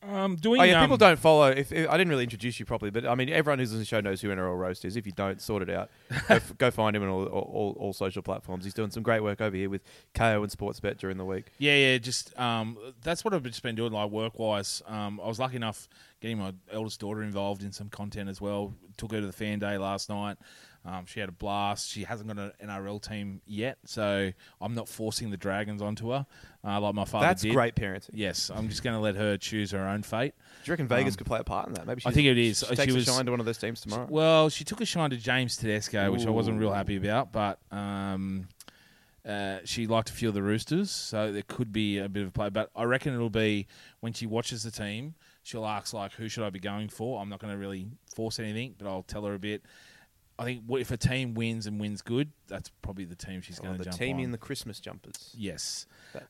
Um, doing. Oh yeah, um, people don't follow. If, if I didn't really introduce you properly, but I mean, everyone who's on the show knows who NRL Roast is. If you don't, sort it out. <laughs> go, f- go find him on all, all, all social platforms. He's doing some great work over here with KO and Sportsbet during the week. Yeah, yeah. Just um, that's what I've just been doing, like work wise. Um, I was lucky enough getting my eldest daughter involved in some content as well. Took her to the fan day last night. Um, she had a blast. She hasn't got an NRL team yet, so I'm not forcing the Dragons onto her uh, like my father That's did. great parenting. Yes, I'm just going to let her choose her own fate. Do you reckon Vegas Um, could play a part in that? Maybe I think it is. She She takes was- a shine to one of those teams tomorrow. Well, she took a shine to James Tedesco, which I wasn't real happy about, but um, uh, she liked a few of the Roosters, so there could be a bit of a play. But I reckon it'll be when she watches the team, she'll ask like, "Who should I be going for?" I'm not going to really force anything, but I'll tell her a bit. I think if a team wins and wins good, that's probably the team she's Oh, going to jump the team on. in the Christmas jumpers. yes,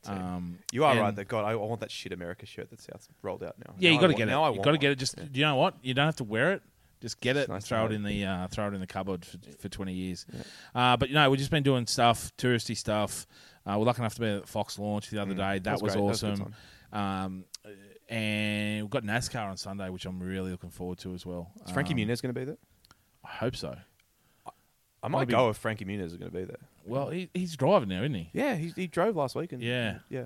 um, you are right. God, I, I want that shit America shirt that's out rolled out now. Yeah, Now you got to get it. Now I You got to get it. Just you know what? You don't have to wear it. Just get it It's and nice throw it in the uh, throw it in the cupboard for, for twenty years. Uh, but you know, we've just been doing stuff, touristy stuff. Uh, we're lucky enough to be at Fox launch the other Mm, day. That, was was, great. That was awesome. um, and we've got NASCAR on Sunday, which I'm really looking forward to as well. Is Frankie Um, Muniz going to be there? I hope so. I might maybe- go if Frankie Muniz is going to be there. Well, he, he's driving now, isn't he? Yeah, he, he drove last week. And, Yeah. yeah.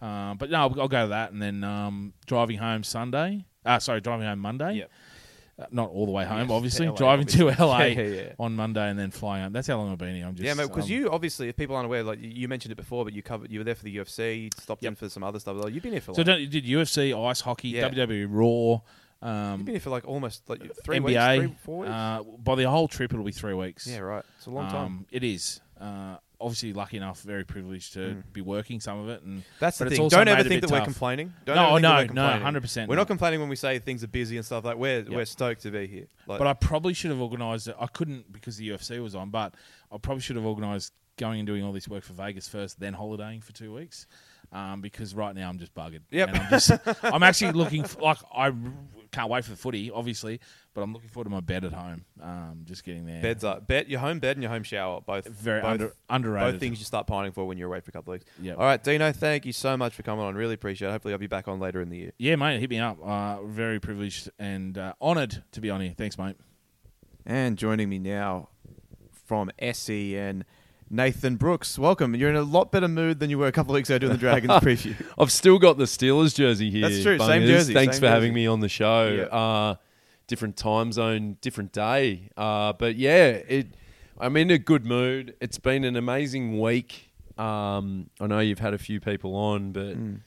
Um, but no, I'll, I'll go to that, and then um, driving home Sunday. Uh, sorry, driving home Monday. Yep. Uh, not all the way home, Yes, obviously. to LA, driving to. LA <laughs> Yeah, yeah, yeah. on Monday and then flying home. That's how long I've been here. I'm just yeah. Because um, you obviously, if people aren't aware, like you- you mentioned it before, but you covered, you were there for the UFC, stopped in Yep. for some other stuff. Like, you've been here for So don't, you did UFC, ice hockey, Yeah. WWE Raw, you've um, been here for like almost like three NBA. weeks, three, four weeks. Uh, by the whole trip, it'll be three weeks. yeah, right. It's a long time. Um, it is. Uh, obviously, lucky enough, very privileged to Mm. be working some of it, and That's the thing. Don't ever think that we're complaining. Don't No, no, no, 100% We're not. complaining when we say things are busy and stuff. Like we're we're stoked to be here. Like, But I probably should have organised it. I couldn't because the UFC was on, but I probably should have organised going and doing all this work for Vegas first, then holidaying for two weeks. Um, because right now I'm just buggered. Yep. And I'm, just, <laughs> I'm actually looking for, like I can't wait for the footy, obviously, but I'm looking forward to my bed at home. Um, just getting there. beds are bed, your home bed and your home shower, both very both, under, underrated. both things you start pining for when you're away for a couple of weeks. Yeah. All right, Dino, thank you so much for coming on. Really appreciate it. Hopefully, I'll be back on later in the year. Yeah, mate, hit me up. Uh, very privileged and uh, honoured to be on here. Thanks, mate. And joining me now from SEN, Nathan Brookes. Welcome. You're in a lot better mood than you were a couple of weeks ago doing the Dragons <laughs> preview. I've still got the Steelers jersey here. That's true, same jersey, Thanks same for having me on the show. Yeah. Uh, different time zone, different day. Uh, but yeah, it. I'm in a good mood. It's been an amazing week. Um, I know you've had a few people on, but Mm.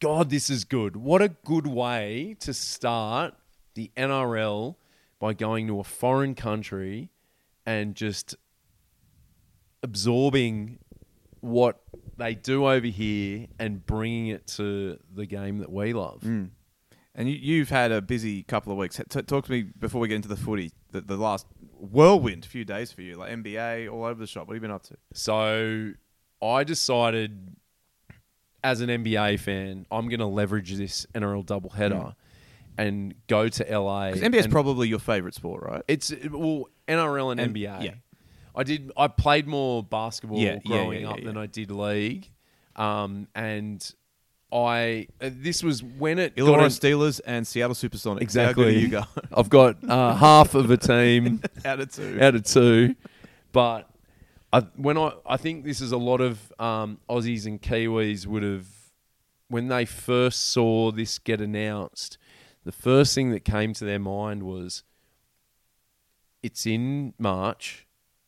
God, this is good. What a good way to start the NRL by going to a foreign country and just absorbing what they do over here and bringing it to the game that we love. Mm. And you, you've had a busy couple of weeks. T- talk to me before we get into the footy. The, the last whirlwind few days for you, like NBA all over the shop. What have you been up to? So I decided, as an NBA fan, I'm going to leverage this NRL doubleheader and go to LA. Because NBA is probably your favorite sport, right? It's well NRL and, And- NBA. yeah. I did. I played more basketball Yeah, growing yeah, up yeah, than. I did league, um, and I. Uh, this was when it got Illawarra in- Steelers and Seattle Supersonics. Exactly. you go <laughs> I've got uh, half of a team <laughs> out of two. out of two, but I, when I I think this is a lot of um, Aussies and Kiwis would have when they first saw this get announced. The first thing that came to their mind was it's in March.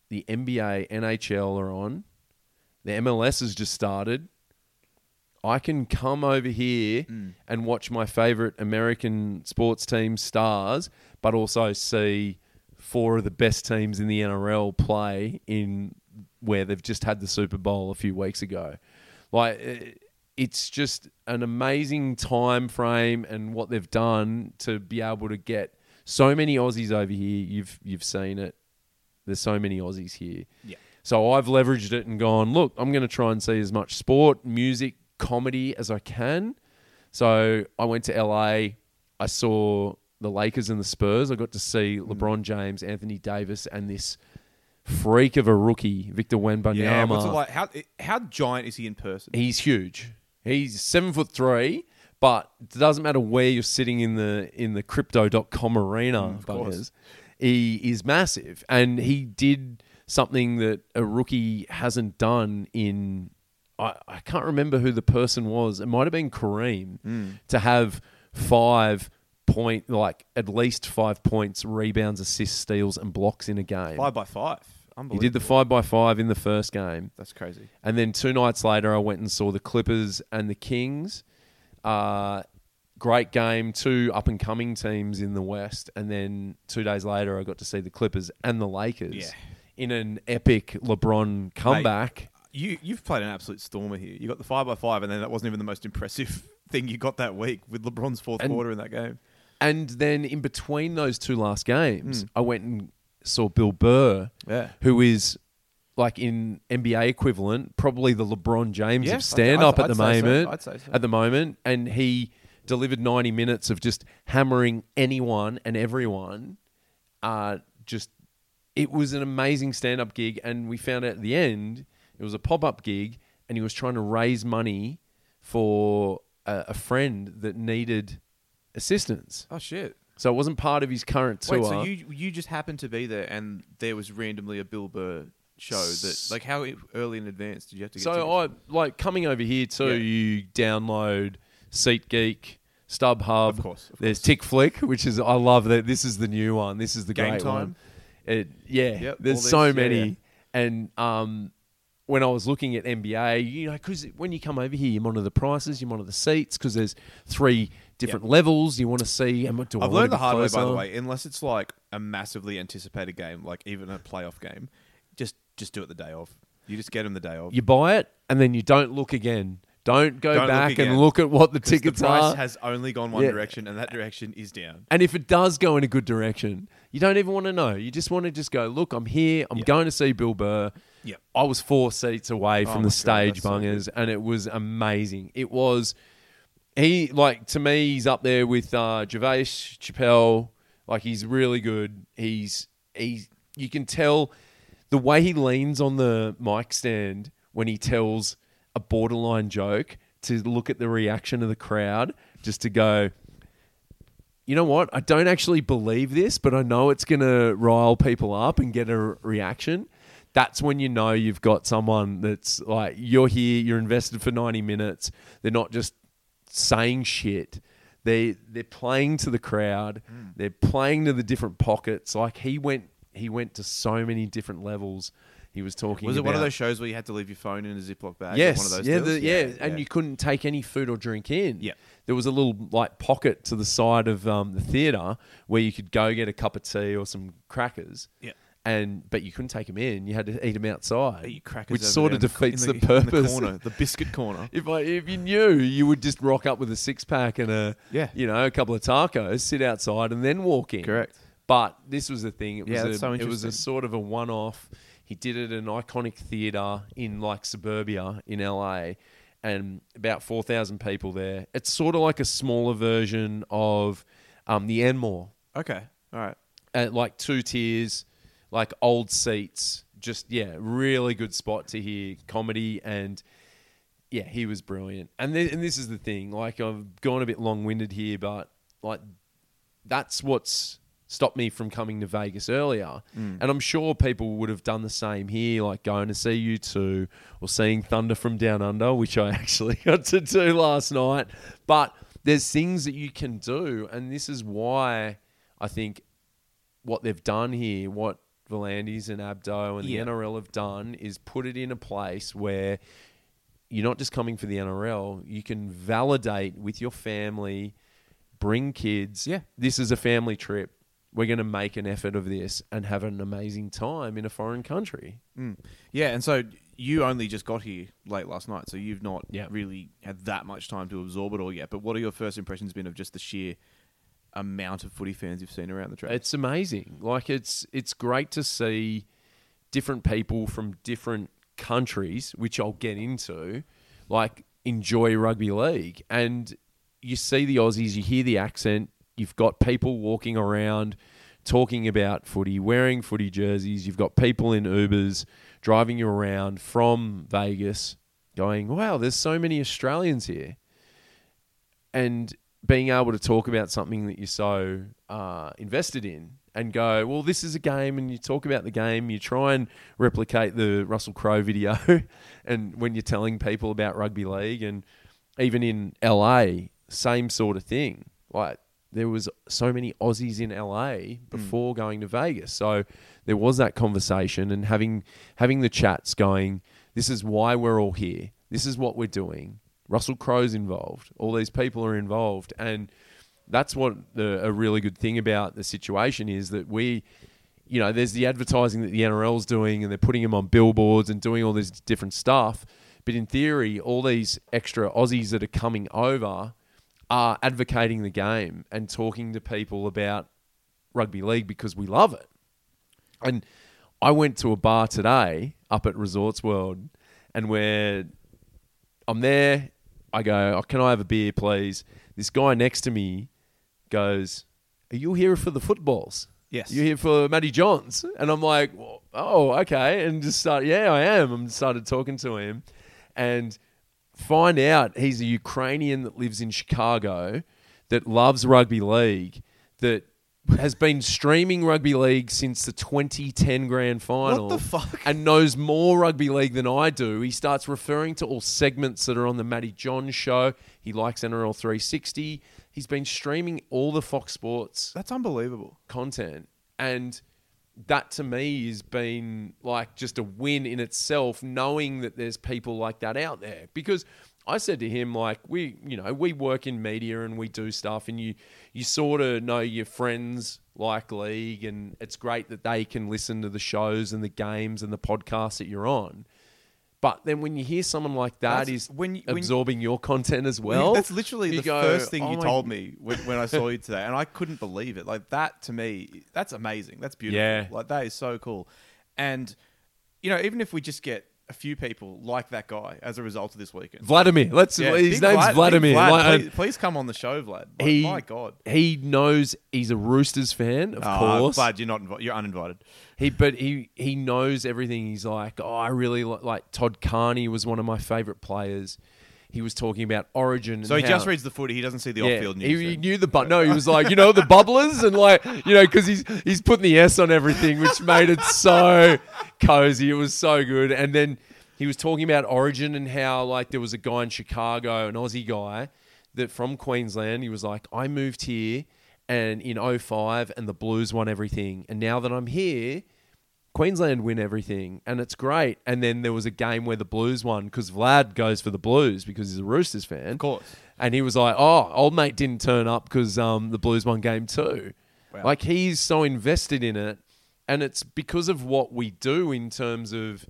The NBA, NHL are on. The MLS has just started. I can come over here and watch my favorite American sports team stars, but also see four of the best teams in the NRL play in where they've just had the Super Bowl a few weeks ago. Like eh, it's just an amazing time frame and what they've done to be able to get so many Aussies over here. You've you've seen it. There's so many Aussies here. Yeah. So I've leveraged it and gone, look, I'm going to try and see as much sport, music, comedy as I can. So I went to LA. I saw the Lakers and the Spurs. I got to see Mm. LeBron James, Anthony Davis, and this freak of a rookie, Victor Wembanyama. yeah, what's it like? How how giant is he in person? He's huge. He's seven foot three, but it doesn't matter where you're sitting in the in the crypto.com arena, Mm, of course. buggers. He is massive. And he did something that a rookie hasn't done in I, I can't remember who the person was. It might have been Kareem Mm. to have five point, like at least five points, rebounds, assists, steals, and blocks in a game. Five by five. He did the five by five in the first game. That's crazy. And then two nights later, I went and saw the Clippers and the Kings. Uh, great game, two up and coming teams in the West. And then two days later, I got to see the Clippers and the Lakers Yeah. in an epic LeBron comeback. You you've played an absolute stormer here. You got the five by five, and then that wasn't even the most impressive <laughs> thing you got that week with LeBron's fourth And- quarter in that game. And then in between those two last games, Hmm. I went and saw Bill Burr, Yeah. who is like in NBA equivalent, probably the LeBron James Yeah, of stand up at the so. moment. I'd say so. At the moment, and he delivered ninety minutes of just hammering anyone and everyone. Uh, just it was an amazing stand up gig, and we found out at the end it was a pop up gig, and he was trying to raise money for a, a friend that needed assistance. Oh shit! So it wasn't part of his current tour. Wait, so you you just happened to be there, and there was randomly a Bill Burr show that like how early in advance did you have to get? So tickets? I like coming over here too. Yeah. You download SeatGeek, StubHub. Of course, of There's course. TickPick, which is I love that. This is the new one. This is the Game great Time. one. It yeah. Yep, there's these- so yeah, many. yeah. And um, when I was looking at NBA, you know, because when you come over here, you monitor the prices, you monitor the seats, because there's three different levels. You want to see. Am, do I I've learned the hard way, by the way. Unless it's like a massively anticipated game, like even a playoff game, just just do it the day of. You just get them the day of. You buy it and then you don't look again. Don't go Don't back again. and look at what the tickets the price are. has only gone one Yeah. direction, and that direction is down. And if it does go in a good direction, you don't even want to know. You just want to just go, look, I'm here. I'm Yeah. going to see Bill Burr. Yep. I was four seats away Oh from the God, stage that's so and it was amazing. It was he like to me. He's up there with uh, Gervais, Chappelle. Like he's really good. He's he's you can tell the way he leans on the mic stand when he tells a borderline joke to look at the reaction of the crowd, just to go you know what? I don't actually believe this, but I know it's going to rile people up and get a reaction. That's when you know you've got someone that's like, you're here, you're invested for 90 minutes. They're not just saying shit. They they're playing to the crowd. Hmm. They're playing to the different pockets. Like he went he went to so many different levels. He was talking. Was it one of those shows where you had to leave your phone in a Ziploc bag? Yes, one of those yeah, the, yeah, and you couldn't take any food or drink in. Yeah. there was a little like pocket to the side of um, the theater where you could go get a cup of tea or some crackers. Yeah. and but you couldn't take them in. You had to eat them outside, Eat crackers which sort of defeats the, in purpose. the corner, the biscuit corner. <laughs> If I, if you knew, you would just rock up with a six pack and a Yeah. you know a couple of tacos, sit outside, and then walk in. Correct. But this was the thing. It was Yeah, a, so it was a sort of a one off. He did it at an iconic theater in like suburbia in LA, and about four thousand people there. It's sort of like a smaller version of um, the Enmore, Okay, all right. at like two tiers, like old seats. Just yeah, really good spot to hear comedy and yeah, he was brilliant. And then, and this is the thing, like I've gone a bit long winded here, but like that's what's stopped me from coming to Vegas earlier. Mm. And I'm sure people would have done the same here, like going to see U2 or seeing Thunder from Down Under, which I <laughs> actually got to do last night. But there's things that you can do, and this is why I think what they've done here, what V'landys and Abdo and Yeah. the NRL have done, is put it in a place where you're not just coming for the NRL. You can validate with your family, bring kids. Yeah. This is a family trip. We're going to make an effort of this and have an amazing time in a foreign country. Mm. Yeah, and so you only just got here late last night, so you've not really had that much time to absorb it all yet. But what are your first impressions been of just the sheer amount of footy fans you've seen around the track? It's amazing. Like it's it's great to see different people from different countries, which I'll get into, like enjoy rugby league. And you see the Aussies, you hear the accent, you've got people walking around talking about footy, wearing footy jerseys, you've got people in Ubers driving you around from Vegas going, Wow, there's so many Australians here and being able to talk about something that you're so uh, invested in and go, well, this is a game, and you talk about the game, you try and replicate the Russell Crowe video, <laughs> and when you're telling people about rugby league, and even in LA, same sort of thing. Like there was so many Aussies in LA before mm. going to Vegas. So there was that conversation and having having the chats going, this is why we're all here. This is what we're doing. Russell Crowe's involved. All these people are involved and that's what the, a really good thing about the situation is that we you know, there's the advertising that the NRL's doing and they're putting them on billboards and doing all this different stuff. But in theory, all these extra Aussies that are coming over are advocating the game and talking to people about rugby league because we love it. And I went to a bar today up at Resorts World and where I'm there, I go, oh, can I have a beer, please? This guy next to me goes, are you here for the footballs? Yes. You're here for Matty Johns? And I'm like, well, oh, okay. And just start, yeah, I am. And started talking to him and find out he's a Ukrainian that lives in Chicago that loves rugby league that has been streaming rugby league since the 2010 grand final What the fuck? and knows more rugby league than I do. He starts referring to all segments that are on the Matty John show. He likes NRL 360. He's been streaming all the Fox Sports That's unbelievable. content and that to me has been like just a win in itself knowing that there's people like that out there. Because I said to him like we you know we work in media and we do stuff and you you sort of know your friends like league and it's great that they can listen to the shows and the games and the podcasts that you're on but then when you hear someone like that That's- is when you- when- absorbing your content as well that's literally the go, first thing "Oh you told me when, when I saw you today, and I couldn't believe it. Like that to me, that's amazing. That's beautiful. Yeah. Like that is so cool. And you know, even if we just get a few people like that guy as a result of this weekend, Vladimir let's Yeah, his name's Vlad- Vladimir Vlad, Like, please, please come on the show, Vlad. Like, he my God. he knows he's a Roosters fan, of Oh, course. Vlad, you're not invi- you're uninvited. He but he he knows everything. He's like, oh, I really li-, like Todd Carney was one of my favorite players. He was talking about Origin. And So he how- just reads the footy. He doesn't see the yeah, off-field news. he, he knew the but no, he was like, you know, the bubblers and like, you know, because he's he's putting the S on everything, which made it so cozy. It was so good. And then he was talking about Origin and how like there was a guy in Chicago, an Aussie guy that from Queensland. He was like, I moved here and in 05 and the Blues won everything, and now that I'm here. Queensland win everything, and it's great. And then there was a game where the Blues won because Vlad goes for the Blues because he's a Roosters fan. Of course. And he was like, "Oh, old mate didn't turn up because um, the Blues won game two. Wow. Like he's so invested in it, and it's because of what we do in terms of.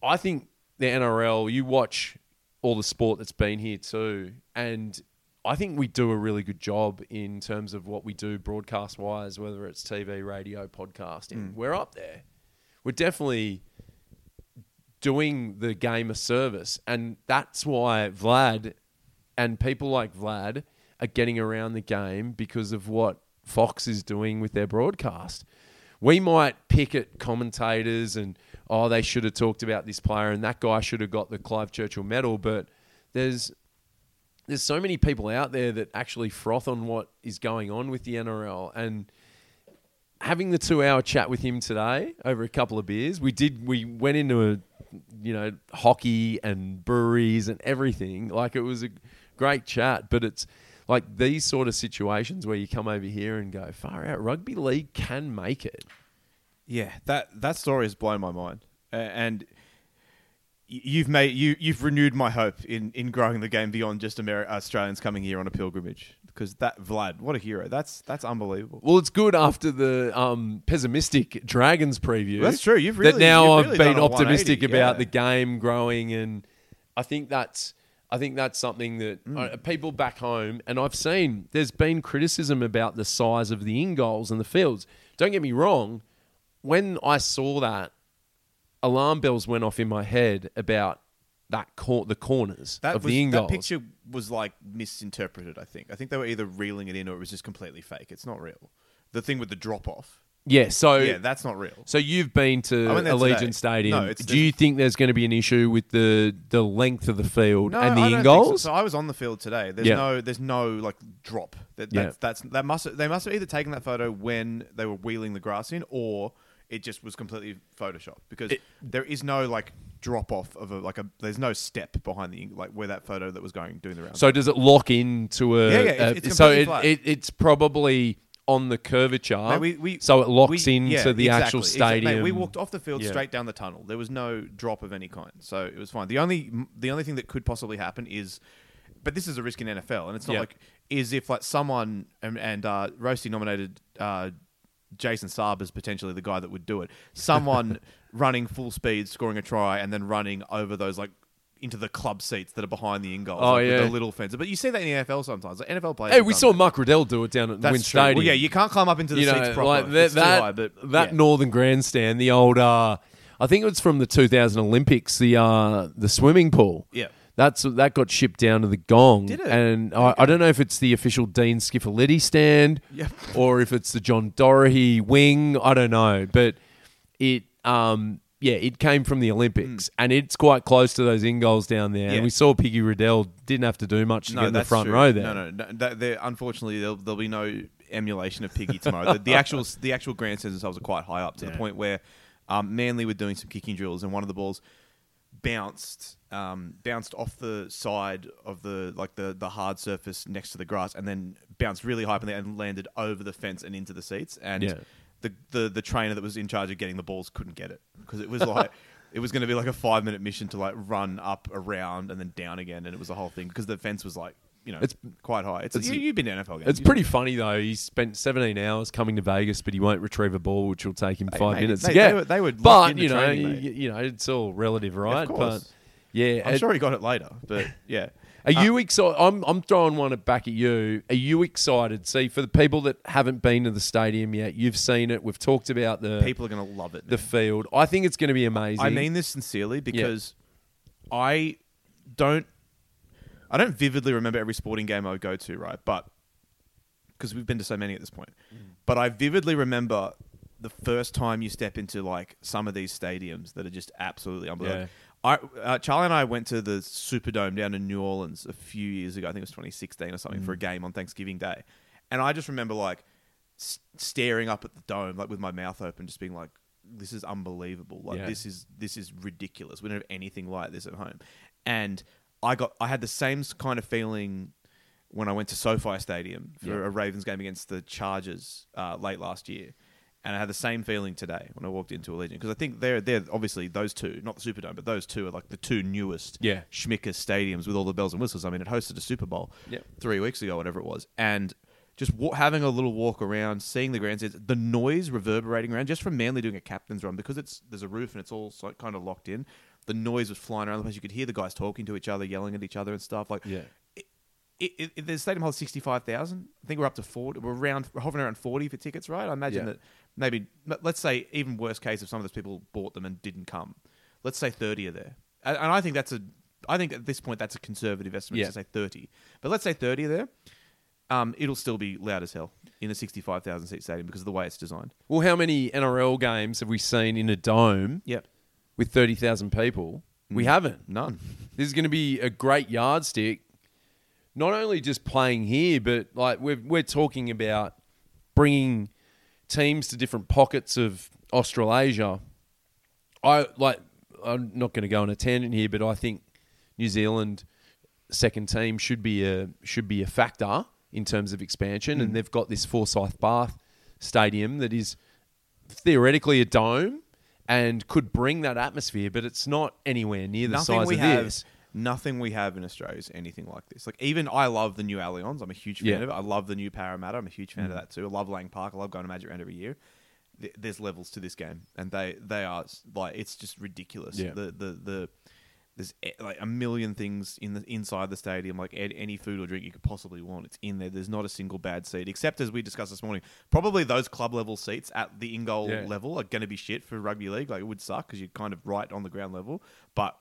I think the NRL. You watch all the sport that's been here too, and I think we do a really good job in terms of what we do broadcast wise, whether it's TV, radio, podcasting. Mm. We're up there. We're definitely doing the game a service. And that's why Vlad and people like Vlad are getting around the game because of what Fox is doing with their broadcast. We might pick at commentators and, oh, they should have talked about this player and that guy should have got the Clive Churchill medal, but there's there's so many people out there that actually froth on what is going on with the NRL and having the two hour chat with him today over a couple of beers. We did we went into a you know hockey and breweries and everything. Like it was a great chat, but it's like these sort of situations where you come over here and go far out. Rugby league can make it. Yeah, that that story has blown my mind, and you've made you you've renewed my hope in in growing the game beyond just Ameri- Australians coming here on a pilgrimage. Because that Vlad, what a hero! That's that's unbelievable. Well, it's good after the um, pessimistic Dragons preview. That's true. You've really that now I've really been optimistic about yeah. the game growing, and I think that's I think that's something that Mm. uh, people back home, and I've seen there's been criticism about the size of the in goals and the fields. Don't get me wrong. When I saw that, alarm bells went off in my head about that cor- the corners That of was, the in that goals. picture was like misinterpreted. I think. I think they were either reeling it in or it was just completely fake. It's not real. The thing with the drop off. Yeah, so Yeah, that's not real. So you've been to I went there Allegiant today. Stadium. No, it's- Do you think there's going to be an issue with the the length of the field No, and the I in don't so. goals? So. I was on the field today. There's Yeah. no, there's no like drop. That, Yeah. that's, that's that must they must have either taken that photo when they were wheeling the grass in, or it just was completely photoshopped because there is no like drop off of a like a there's no step behind the like where that photo that was going doing the round. So does it lock into a? Yeah, yeah, it's- a- it's so it, it it's probably on the curvature, Mate, we- we- so it locks we- into yeah, the actual exactly, exactly. stadium. Mate, we walked off the field Yeah. straight down the tunnel. There was no drop of any kind, so it was fine. The only the only thing that could possibly happen is, but this is a risk in NFL, and it's not Yeah. like is if like someone and, and uh, Roasty nominated uh, Jason Saab is potentially the guy that would do it. Someone <laughs> running full speed, scoring a try, and then running over those like. Into the club seats that are behind the in goals, Oh, like, with yeah. the little fences. But you see that in the NFL sometimes. Like NFL players. Hey, we saw that. Mark Riddell do it down at That's Win. Stadium. Well, yeah, you can't climb up into the you know, seats proper. like that that, high, but that yeah. northern grandstand, the old, uh, I think it was from the 2000 Olympics, the uh, the swimming pool. Yeah. That's that got shipped down to the Gong, Did it? and I, I don't know if it's the official Dean Schifilliti stand, Yep. or if it's the John Doherty wing. I don't know, but it, um, yeah, it came from the Olympics, and it's quite close to those in goals down there. Yeah. And we saw Piggy Riddell didn't have to do much to get in the that's front true. row there. No, no, no. That, there, unfortunately, there'll, there'll be no emulation of Piggy tomorrow. the, the <laughs> actual the actual grandstands themselves are quite high up to the point where um, Manly were doing some kicking drills, and one of the balls bounced um, bounced off the side of the like the the hard surface next to the grass, and then bounced really high up in there and landed over the fence and into the seats. And Yeah. the, the the trainer that was in charge of getting the balls couldn't get it because it was like. <laughs> It was going to be like a five minute mission to like run up around and then down again, and it was a whole thing because the fence was like you know It's- quite high. It's, it's- you, you've been to NFL games. It's pretty funny though. He spent 17 hours coming to Vegas, but he won't retrieve a ball, which will take him Hey, five mate, minutes they- to get. they were- they locked but you know, training, you, you know, it's all relative, right? course. But yeah, I'm it- sure he got it later, but yeah. Are uh, you excited? I'm I'm throwing one back at you. Are you excited? See, for the people that haven't been to the stadium yet, you've seen it. We've talked about the People are going to love it. the field. I think it's going to be amazing. I mean this sincerely because I don't I don't vividly remember every sporting game I would go to, right? But because we've been to so many at this point. But I vividly remember the first time you step into like some of these stadiums that are just absolutely unbelievable. I uh, Charlie and I went to the Superdome down in New Orleans a few years ago. I think it was 2016 or something for a game on Thanksgiving Day, and I just remember like s- staring up at the dome like with my mouth open, just being like, "This is unbelievable! Like Yeah. this is this is ridiculous. We don't have anything like this at home." And I got I had the same kind of feeling when I went to SoFi Stadium for Yeah. a Ravens game against the Chargers uh, late last year. And I had the same feeling today when I walked into Allegiant because I think they're they're obviously those two, not the Superdome, but those two are like the two newest Yeah. Schmicker stadiums with all the bells and whistles. I mean, it hosted a Super Bowl Yep. three weeks ago, whatever it was, and just wa- having a little walk around, seeing the grandstands, the noise reverberating around, just from Manly doing a captain's run because it's there's a roof and it's all so, kind of locked in. The noise was flying around the place. You could hear the guys talking to each other, yelling at each other and stuff. Like, Yeah. it, it, it, the stadium holds sixty five thousand. I think we're up to forty. We're around we're hovering around forty for tickets, right? I imagine Yeah. that maybe let- let's say even worst case if some of those people bought them and didn't come. Let's say thirty are there, and, and I think that's a. I think at this point that's a conservative estimate Yeah. to say thirty, but let's say thirty are there. Um, it'll still be loud as hell in a sixty-five thousand seat stadium because of the way it's designed. Well, how many NRL games have we seen in a dome Yep, with 30,000 people? We Mm. haven't. none. This is going to be a great yardstick. Not only just playing here, but like we're we're talking about bringing teams to different pockets of Australasia. I like. I'm not going to go on a tangent here, but I think New Zealand second team should be a should be a factor in terms of expansion, and they've got this Forsyth Barr stadium that is theoretically a dome and could bring that atmosphere, but it's not anywhere near the nothing size we of have, this. nothing we have in Australia is anything like this. Like even I love the new Allianz. I'm a huge fan Yeah. Mm. of it. I love the new Parramatta. I'm a huge fan of that too. I love Lang Park. I love going to Magic Round every year. Th- There's levels to this game, and they they are s- like it's just ridiculous. Yeah. The the the there's like a million things in the inside the stadium, like any food or drink you could possibly want. It's in there. There's not a single bad seat, except as we discussed this morning. Probably those club level seats at the in goal Yeah. level are going to be shit for rugby league. Like it would suck because you're kind of right on the ground level, but.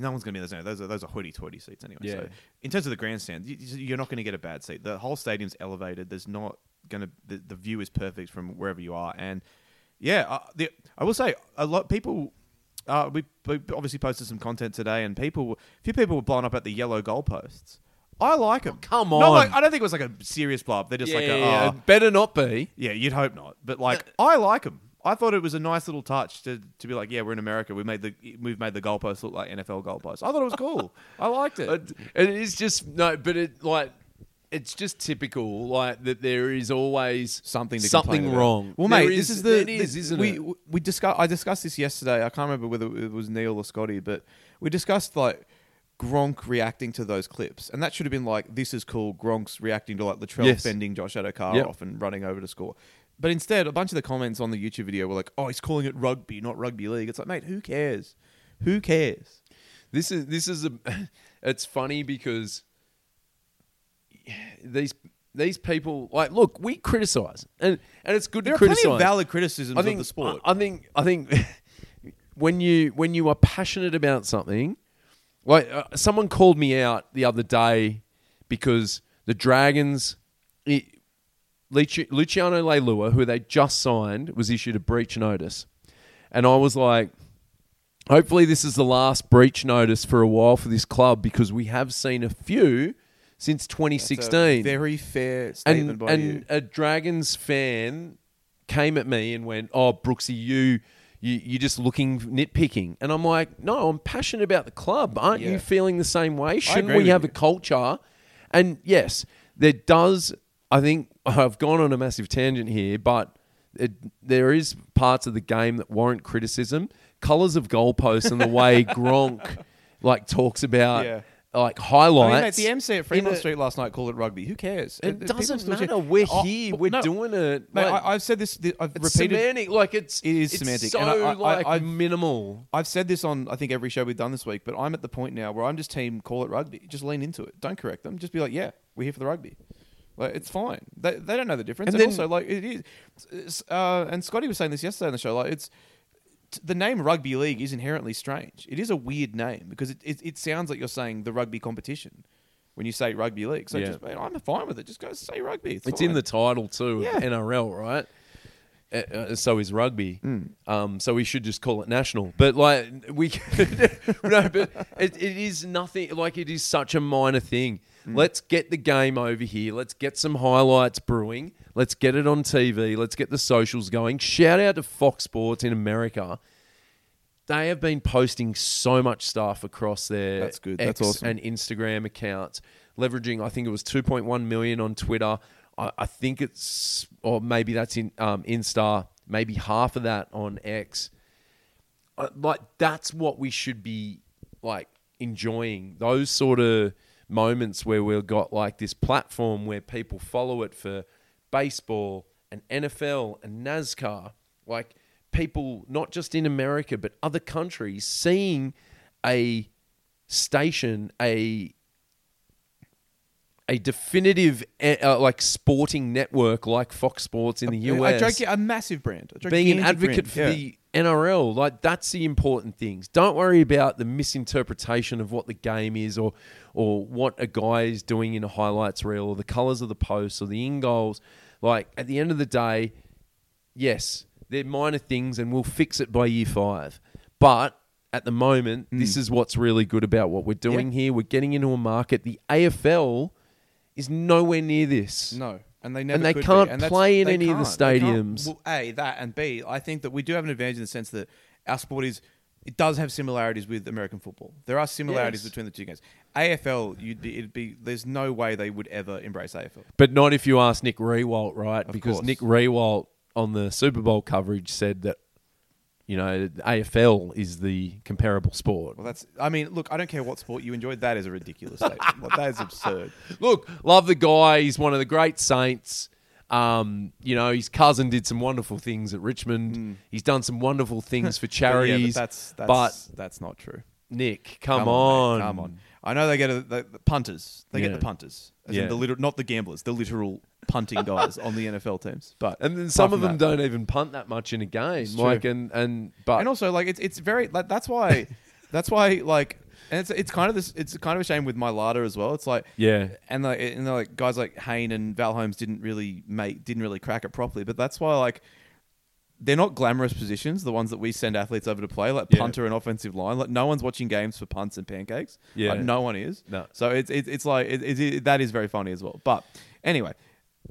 No one's going to be in those. Those are those are hoity-toity seats anyway. Yeah. So in terms of the grandstand, you, you're not going to get a bad seat. The whole stadium's elevated. There's not going to the, the view is perfect from wherever you are, and yeah, uh, the, I will say a lot people. Uh, we, we obviously posted some content today, and people, a few people were blown up at the yellow goalposts. I like them. come on. like, I don't think it was like a serious blow up. They're just like, a, yeah, oh, it better not be. yeah, you'd hope not. But like, I like them. I thought it was a nice little touch to, to be like, yeah, we're in America. We made the we've made the goalposts look like NFL goalposts. I thought it was cool. I liked it. <laughs> It, it is just no, but it like it's just typical like that. There is always something to something complain about. wrong. Well, There mate, this is the it is, the- isn't we, it? We discussed. I discussed this yesterday. I can't remember whether it was Neil or Scotty, but we discussed like Gronk reacting to those clips, and that should have been like, "This is cool." Gronk's reacting to like Latrell Yes. fending Josh Addo-Carr Yep. off and running over to score. But instead, a bunch of the comments on the YouTube video were like, "Oh, he's calling it rugby, not rugby league." It's like, mate, who cares? Who cares? This is this is a. <laughs> It's funny because these these people like look. We criticize and and it's good There to are plenty criticize. of valid criticisms I think of the sport. I, I think I think <laughs> when you when you are passionate about something, like uh, someone called me out the other day because the Dragons, it, Luciano Leilua, who they just signed, was issued a breach notice, and I was like. Hopefully, this is the last breach notice for a while for this club because we have seen a few since That's a 2016 very fair statement and by and you. a Dragons fan came at me and went, "Oh, Brooksy, you." You, you're just looking nitpicking, and I'm like, no, I'm passionate about the club. Aren't Yeah. you feeling the same way? Shouldn't agree we with have you. a culture? And yes, there does. I think <laughs> I've gone on a massive tangent here, but it, there is parts of the game that warrant criticism. Colors of goalposts and the way <laughs> Gronk like talks about Yeah. Like I mean, mate, the MC at Fremont Street last night called it rugby. Who cares? It people doesn't still cheer. matter. We're Oh, here. We're no, doing it. Mate, Like, I, I've said this. th- I've it's repeated. semantic. Like it's It is it's semantic, So and I- I- like I've- minimal. I've said this on I think every show we've done this week, but I'm at the point now where I'm just team call it rugby. Just lean into it. Don't correct them. Just be like, yeah, we're here for the rugby. Like it's fine. They, they don't know the difference. And And, then- also, like it is. it's, Uh, and Scotty was saying this yesterday on the show. Like it's the name rugby league is inherently strange. It is a weird name because it, it, it sounds like you're saying the rugby competition when you say rugby league. So Yeah. just, I'm fine with it. Just go say rugby. It's, It's in the title too. Yeah. NRL, right? Uh, uh, so is rugby. Mm. Um, so we should just call it national. But like we, <laughs> no, but it, it is nothing. Like it is such a minor thing. Mm. Let's get the game over here. Let's get some highlights brewing. Let's get it on TV. Let's get the socials going. Shout out to Fox Sports in America. They have been posting so much stuff across their That's good. X That's awesome. and Instagram accounts, leveraging. I think it was 2.1 million on Twitter. I, I think it's, or maybe that's in um, Insta. Maybe half of that on X. Uh, like that's what we should be like enjoying. Those sort of moments where we've got like this platform where people follow it for baseball and NFL and NASCAR. Like people, not just in America but other countries, seeing a station, a a definitive eh, uh, like sporting network like Fox Sports in the US A, giga- a massive brand. A being an advocate brand. for Yeah. the NRL. Like that's the important things. Don't worry about the misinterpretation of what the game is or or what a guy is doing in a highlights reel or the colours of the posts or the in goals. Like at the end of the day, yes, they're minor things and we'll fix it by year five. But at the moment, this is what's really good about what we're doing here. We're getting into a market. The AFL is nowhere near this. No, and they never and they can't And play in any of the can't. They can't. stadiums. Well, a that and b, I think that we do have an advantage in the sense that our sport is. It does have similarities with American football. There are similarities Yes. between the two games. AFL, you'd be, it'd be. There's no way they would ever embrace AFL. But not if you ask Nick Riewoldt, right? Of because course. Nick Riewoldt on the Super Bowl coverage said that, you know, AFL is the comparable sport. Well, that's. I mean, look, I don't care what sport you enjoy. That is a ridiculous <laughs> statement. Like, that is absurd. Look, love the guy. He's one of the great Saints. Um, you know, his cousin did some wonderful things at Richmond. He's done some wonderful things <laughs> for Mm. But yeah, but charities. that's that's but that's not true. Nick, come, mate, on, come on. I know they get a, the, the punters. They Yeah. get the punters. As Yeah. in the literal, not the gamblers, the literal punting guys on the <laughs> NFL teams. But And then some of from them that- don't even punt that much in a game. It's Like and and but and also like it's it's very like that's why <laughs> that's why like and it's it's kind of this it's kind of a shame with Mailata as well. It's like yeah, and like and like guys like Hayne and Val Holmes didn't really make didn't really crack it properly. But that's why like they're not glamorous positions, the ones that we send athletes over to play, like Yeah. punter and offensive line. Like no one's watching games for punts and pancakes. Yeah. Like, no one is. No. So it's it's, it's like it, it, that is very funny as well. But anyway,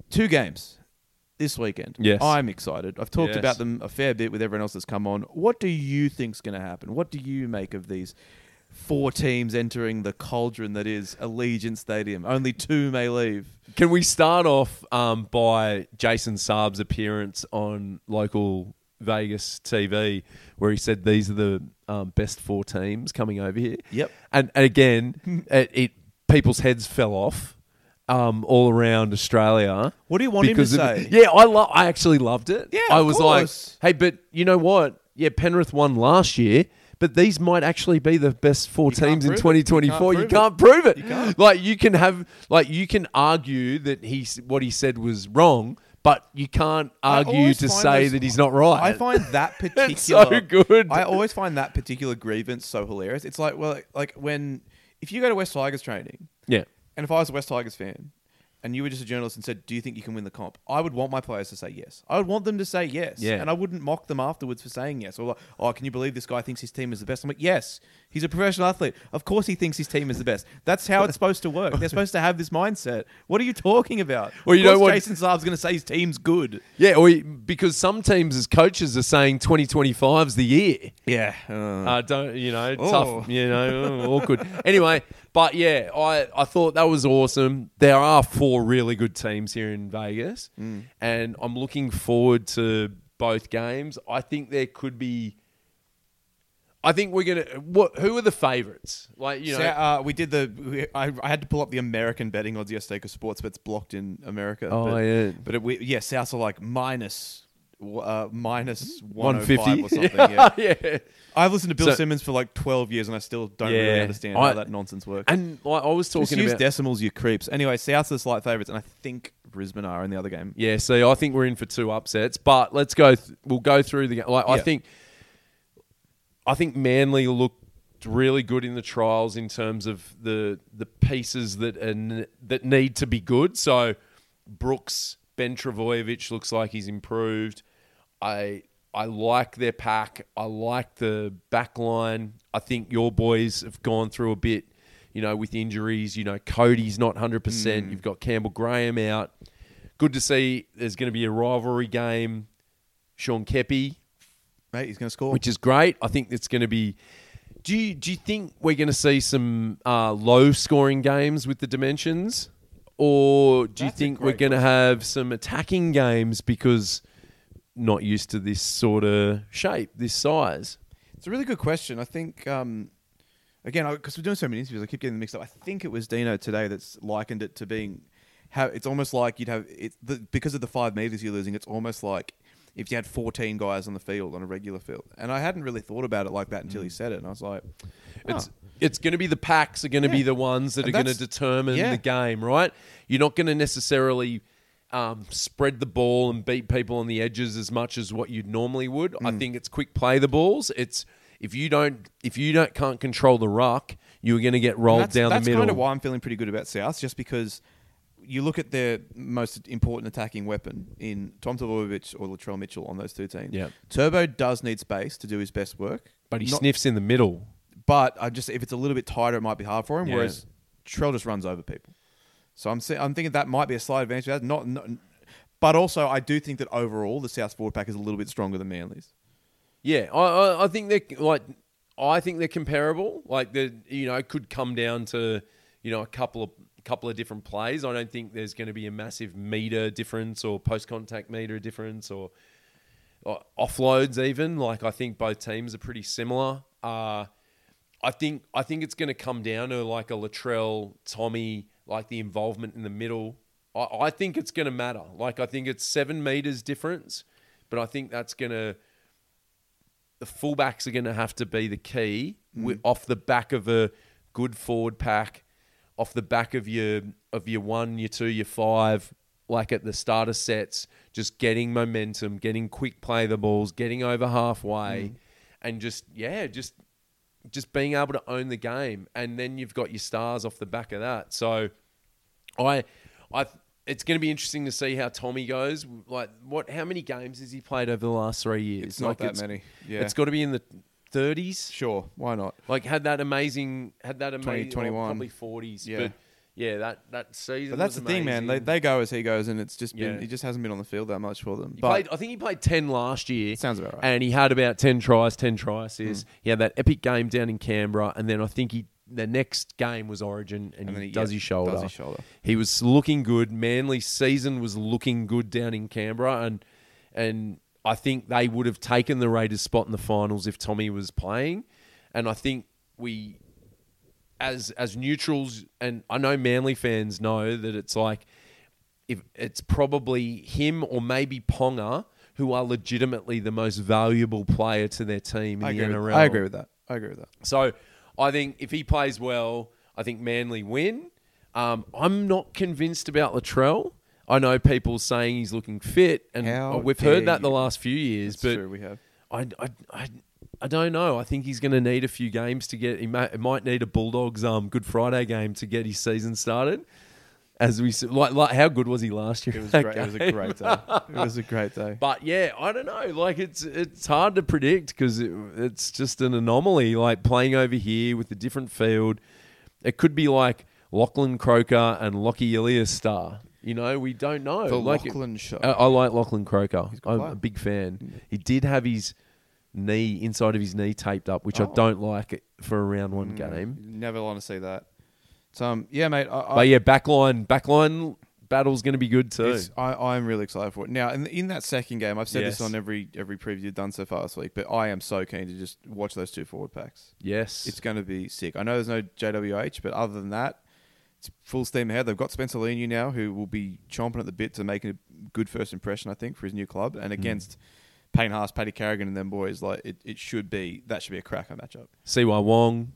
two games. this weekend. Yes. I'm excited. I've talked Yes. about them a fair bit with everyone else that's come on. What do you think's going to happen? What do you make of these four teams entering the cauldron that is Allegiant Stadium? Only two may leave. Can we start off um, by Jason Saab's appearance on local Vegas TV, where he said these are the um, best four teams coming over here? Yep. And, and again, <laughs> it, it people's heads fell off um, all around Australia. What do you want him to of- say? yeah, I lo- I actually loved it. Yeah, I was course. like, hey, but you know what? Yeah, Penrith won last year. But these might actually be the best four teams in prove it. You 2024. You can't can't prove it. You can't. Like you can have, like you can argue that he's what he said was wrong, but you can't argue to say those- that he's not right. I find that <laughs> particular so good. I always find that particular grievance so hilarious. It's like well, like when if you go to West Tigers training, yeah, and if I was a West Tigers fan, and you were just a journalist and said, "Do you think you can win the comp?" I would want my players to say yes. I would want them to say yes, Yeah. and I wouldn't mock them afterwards for saying yes. Or like, "Oh, can you believe this guy thinks his team is the best?" I'm like, "Yes, he's a professional athlete. Of course, he thinks his team is the best. That's how it's supposed to work. They're supposed to have this mindset. What are you talking about? Well, you of know what- Jason Saab's going to say his team's good. yeah. Or he- because some teams as coaches are saying 2025 is the year. Yeah, Uh, don't you know? Oh. Tough, you know, awkward. Anyway, but yeah, I I thought that was awesome. There are four really good teams here in Vegas, Mm. and I'm looking forward to both games. I think there could be. I think we're gonna. What? Who are the favourites? Like you know, So, uh, we did the. We, I, I had to pull up the American betting odds yesterday because sports bets blocked in America. Oh, but, yeah. But it, we, yeah, Souths are like minus. Uh, minus 150 150 or something. <laughs> Yeah. yeah. I've listened to Bill So- Simmons for like 12 years and I still don't really understand I- how that nonsense works. And like, I was Just talking use about. decimals, you creeps. Anyway, Souths are slight favourites, and I think Brisbane are in the other game. Yeah, see, I think we're in for two upsets, but let's go. Th- we'll go through the game. Like, I think, I think Manly looked really good in the trials in terms of the the pieces that are that need to be good. So, Brooks, Ben Trbojevic looks like he's improved. I I like their pack. I like the back line. I think your boys have gone through a bit, you know, with injuries. You know, Cody's not 100%. Mm. You've got Campbell Graham out. Good to see there's going to be a rivalry game. Sean Keppie, Mate, he's going to score. which is great. I think it's going to be. Do you, do you think we're going to see some uh, low scoring games with the dimensions? Or do you That's a think we're going to have some attacking games because not used to this sort of shape, this size? It's a really good question. I think, um, again, because we're doing so many interviews, I keep getting them mixed up. I think it was Dino today that's likened it to being how it's almost like you'd have it the, because of the five meters you're losing. It's almost like if you had 14 guys on the field on a regular field. And I hadn't really thought about it like that until he said it, and I was like, It's oh. it's going to be the packs are going to be the ones that And are going to determine yeah. the game, right? You're not going to necessarily um, spread the ball and beat people on the edges as much as what you normally would. I Mm. think it's quick play the balls. It's if you don't if you don't can't control the ruck, you're going to get rolled that's, down that's the middle. That's kind of why I'm feeling pretty good about South, just because you look at their most important attacking weapon in Tom Trbojevic or Latrell Mitchell on those two teams. Yeah. Turbo does need space to do his best work, but he Not- sniffs in the middle. But I just if it's a little bit tighter, it might be hard for him. Yeah. Whereas Trell just runs over people. So I'm I'm thinking that might be a slight advantage. That not, not, but also I do think that overall the South forward pack is a little bit stronger than Manly's. Yeah, I, I, I think they're like I think they're comparable. Like the you know it could come down to you know a couple of couple of different plays. I don't think there's going to be a massive meter difference or post contact meter difference or, or offloads even. Like I think both teams are pretty similar. Uh, I think I think it's going to come down to like a Latrell, Tommy, like the involvement in the middle. I, I think it's going to matter. Like I think it's seven meters difference, but I think that's going to the fullbacks are going to have to be the key wi- off the back of a good forward pack, off the back of your of your one, your two, your five, like at the starter sets, just getting momentum, getting quick play the balls, getting over halfway, mm. and just yeah, just just being able to own the game, and then you've got your stars off the back of that. So, I, I, it's going to be interesting to see how Tommy goes. Like, what? How many games has he played over the last three years? It's not like that many. Yeah. it's got to be in the thirties. Sure, why not? Like, had that amazing, had that amazing, 20, 21. probably forties. Yeah. But yeah, that that season. But that's the thing, man. They, they go as he goes, and it's just been Yeah. he just hasn't been on the field that much for them. He but played, I think he played ten last year. sounds about right. and he had about 10 tries, 10 tries. assists. Hmm. He had that epic game down in Canberra, and then I think he the next game was Origin, and, And he, he- does yeah, his shoulder. does his shoulder. He was looking good. Manly season was looking good down in Canberra, and and I think they would have taken the Raiders spot in the finals if Tommy was playing. And I think we, as as neutrals, and I know Manly fans know that it's like if it's probably him or maybe Ponga who are legitimately the most valuable player to their team in I the agree, NRL. with, I agree with that. I agree with that. So I think if he plays well, I think Manly win. Um, I'm not convinced about Latrell. I know people saying he's looking fit, and How we've heard that the last few years. It's but true, we have. I, I, I, I don't know. I think he's going to need a few games to get. He might, might need a Bulldogs um, Good Friday game to get his season started. As we like, like how good was he last year? It was great. It was a great day. <laughs> It was a great day. But yeah, I don't know. Like it's it's hard to predict because it, it's just an anomaly. Like playing over here with a different field, it could be like Lachlan Croker and Lockie Ilias Star. You know, we don't know. The like Lachlan show. I, I like Lachlan Croker. I'm player. a big fan. He did have his knee inside of his knee taped up, which I Oh. don't like for a round one Mm, game. Never want to see that. So um, yeah, mate. I, I, But yeah, backline backline battle's going to be good too. I, I'm really excited for it. Now, in, in that second game, I've said Yes. this on every every preview you've done so far this week, but I am so keen to just watch those two forward packs. Yes, It's going to be sick. I know there's no JWH, but other than that, it's full steam ahead. They've got Spencer Leniu now, who will be chomping at the bit to make a good first impression, I think, for his new club. Hmm. And against Payne Haas, Paddy Carrigan, and them boys, like it, it should be that should be a cracker matchup. Siua Wong,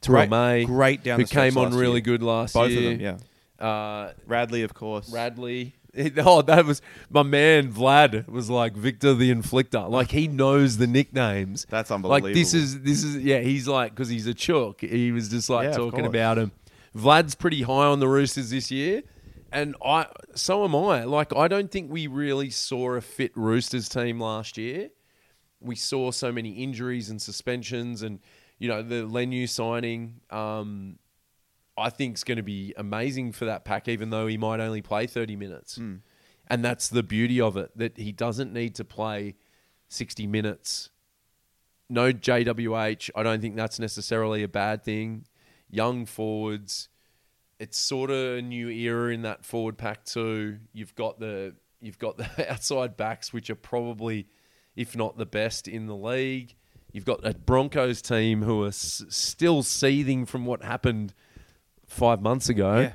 Terrell Great- May, great down who the came on really year. good last Both year. of them, yeah. Uh, Radley, of course. Radley. <laughs> Oh, that was my man Vlad was like Victor the Inflictor. Like he knows the nicknames. That's unbelievable. Like this is this is yeah. He's like because he's a chook. He was just like Yeah, talking about him. Vlad's pretty high on the Roosters this year, and I so am I. Like I don't think we really saw a fit Roosters team last year. We saw so many injuries and suspensions, and you know the Leniu signing. Um, I think is going to be amazing for that pack, even though he might only play 30 minutes. And that's the beauty of it, that he doesn't need to play 60 minutes. No JWH. I don't think that's necessarily a bad thing. Young forwards. It's sort of a new era in that forward pack too. You've got the you've got the <laughs> outside backs, which are probably, if not the best in the league. You've got a Broncos team who are s- still seething from what happened five months ago. Yeah.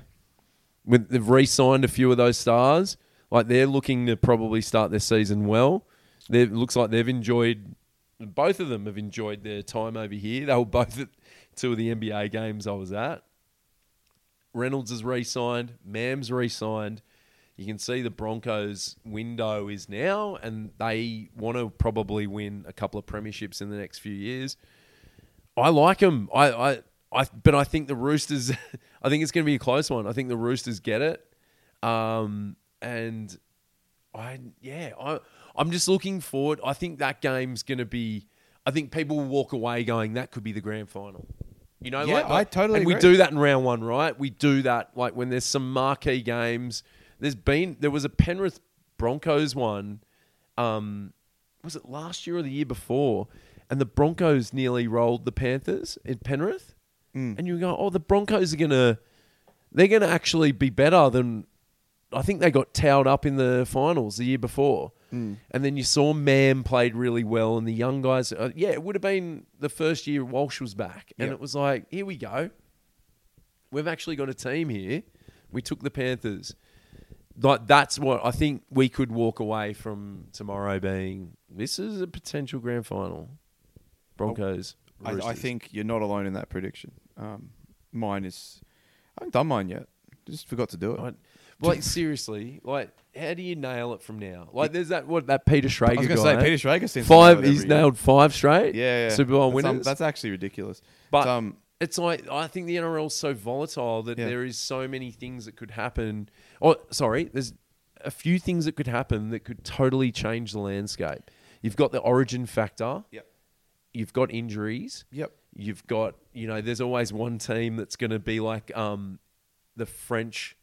With they've re-signed a few of those stars, like they're looking to probably start their season well. They it looks like they've enjoyed. Both of them have enjoyed their time over here. They were both at two of the NBA games I was at. Reynolds is re-signed. Mam's re-signed. You can see the Broncos' window is now, and they want to probably win a couple of premierships in the next few years. I like them. I, I, I, but I think the Roosters. <laughs> I think it's going to be a close one. I think the Roosters get it, um, and I, yeah, I, I'm just looking forward. I think that game's going to be. I think people will walk away going that could be the grand final. You know, Yeah, like, I totally And we do that in round one, right? We do that like when there's some marquee games. There's been there was a Penrith Broncos one. Um, was it last year or the year before? And the Broncos nearly rolled the Panthers in Penrith. Mm. And you go, oh, the Broncos are gonna, they're gonna actually be better than. I think they got towed up in the finals the year before. Mm. And then you saw Mam played really well, and the young guys. Uh, yeah, it would have been the first year Walsh was back, and Yep. it was like, here we go. We've actually got a team here. We took the Panthers. Like that's what I think we could walk away from tomorrow being. This is a potential grand final. Broncos. I, I think you're not alone in that prediction. Um, mine is. I haven't done mine yet. Just forgot to do it. I- like seriously, like how do you nail it from now? Like there's that what that Peter Schrager I was going to say Peter Schrager seems to five. nail it He's every year. nailed five straight. Yeah, yeah. Super Bowl That's, um, winners. that's actually ridiculous. But um, it's like I think the NRL is so volatile that Yeah. there is so many things that could happen. Oh, sorry, there's a few things that could happen that could totally change the landscape. You've got the origin factor. Yep. You've got injuries. Yep. You've got you know there's always one team that's going to be like um the French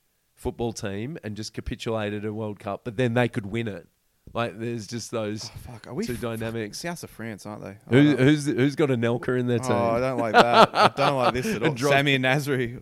football team and just capitulated a World Cup, but then they could win it. Like there's just those oh, Fuck, are we two f- dynamics. South of France, aren't they? Who, I don't know. who's who's got a Nelka in their oh, team? Oh, I don't like that. I don't like this <laughs> at all. Drop- Sammy and Nasri,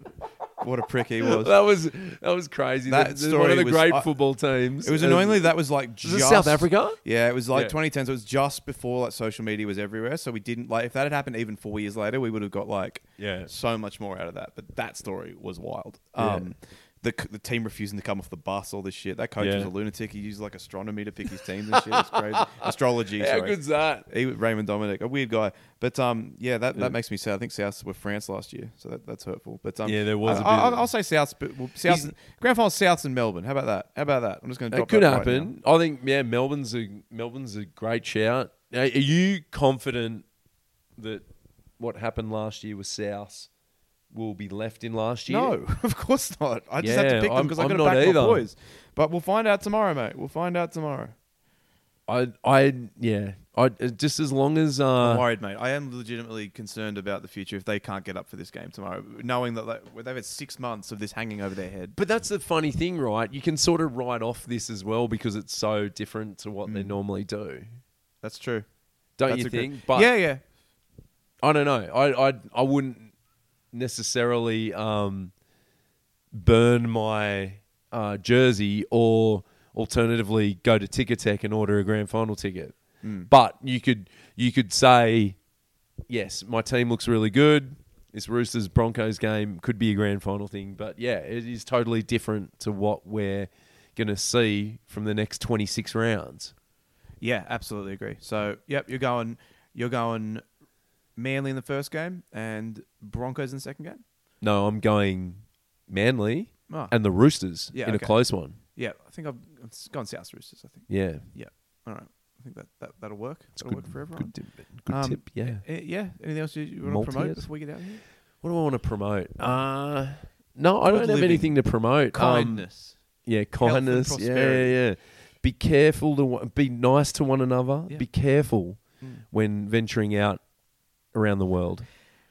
what a prick he <laughs> was. that was that was crazy. That That, one of the was- great I- football teams. It was annoyingly that was like Was just it South Africa? Yeah, it was like Yeah. 2010. So it was just before like social media was everywhere. So we didn't like if that had happened even four years later, we would have got like Yeah. so much more out of that. But that story was wild. Yeah. Um, The the team refusing to come off the bus, all this shit. That coach Yeah. was a lunatic. He used like astronomy to pick his teams and <laughs> shit. It's crazy. Astrology. How sorry. good's that? He, Raymond Domenech, a weird guy, but um, yeah, that, Yeah. that makes me sad. I think South were France last year, so that, that's hurtful. But um, Yeah, there was I, a bit I, of- I'll say South, but well, South grand final Souths and Melbourne. How about that? How about that? I'm just going to It could that right happen. now. I think yeah, Melbourne's a Melbourne's a great shout. Are are you confident that what happened last year with South will be left in last year? No, <laughs> of course not. I just have to pick them I'm- because I've I'm got to not back either. my boys. But we'll find out tomorrow, mate. We'll find out tomorrow. I I yeah. I just as long as I'm uh, worried, mate. I am legitimately concerned about the future if they can't get up for this game tomorrow, knowing that like, they've had six months of this hanging over their head. But that's the funny thing, right? You can sort of write off this as well because it's so different to what they Mm. normally do. That's true. Don't That's you a good- think? But yeah, yeah. I don't know. I I I wouldn't necessarily um, burn my uh, jersey or alternatively go to Ticketek and order a grand final ticket. Mm. But you could you could say, yes, my team looks really good. This Roosters Broncos game could be a grand final thing, but yeah, it is totally different to what we're going to see from the next 26 rounds. Yeah, absolutely agree. So, yep, you're going, you're going, Manly in the first game and Broncos in the second game. No, I'm going Manly Oh, and the Roosters Yeah, in okay. a close one. yeah, I think I've, I've gone South Roosters. I think. Yeah. Yeah. All right, I think that, that that'll work. It's That'll good, work for everyone. Good tip. Good Um, tip. Yeah. Eh, yeah. Anything else you, you want to Malteous? promote before we get out of here? What do I want to promote? Uh, no, I Good don't have living. anything to promote. Um, Kindness. yeah, kindness. Yeah, yeah, prosperity. yeah. Be careful to one- be nice to one another. Yeah. Be careful Mm. when venturing out around the world.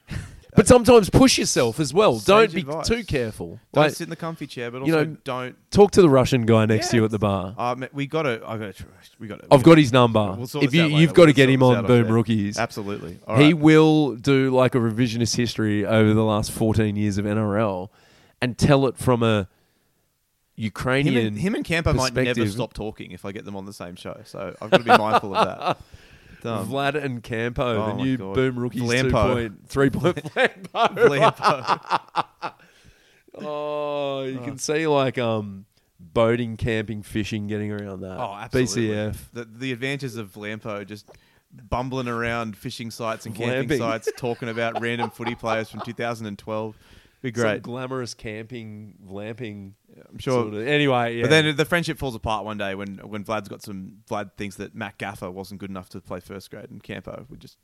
<laughs> but sometimes push yourself as well. Sage don't be advice. too careful. Don't Like, sit in the comfy chair, but you know, don't. talk to the Russian guy next to Yeah. you at the bar. Uh, ma- we got to. I got to. We got to. I've got his number. We'll sort if this you, out later. you've got to We'll get sort him this on off Boom air. Rookies. Absolutely. All he will do like a revisionist history over the last 14 years of NRL and tell it from a Him Ukrainian. and, him and Campo might never perspective. stop talking if I get them on the same show. So I've got to be mindful of that. <laughs> Um, Vlad and Campo, Oh the my new God. Boom Rookies Vlampo. 2.3 point <laughs> Vlampo. Vlampo. Oh, you can see like um boating, camping, fishing, getting around that. Oh, absolutely. BCF. The, the advantages of Vlampo just bumbling around fishing sites and camping Vlamping. sites, talking about random footy players from 2012. Be Some great. glamorous camping, glamping. I'm sure. sort of- Anyway, yeah. But then the friendship falls apart one day when when Vlad's got some. Vlad thinks that Matt Gaffer wasn't good enough to play first grade, and Campo would just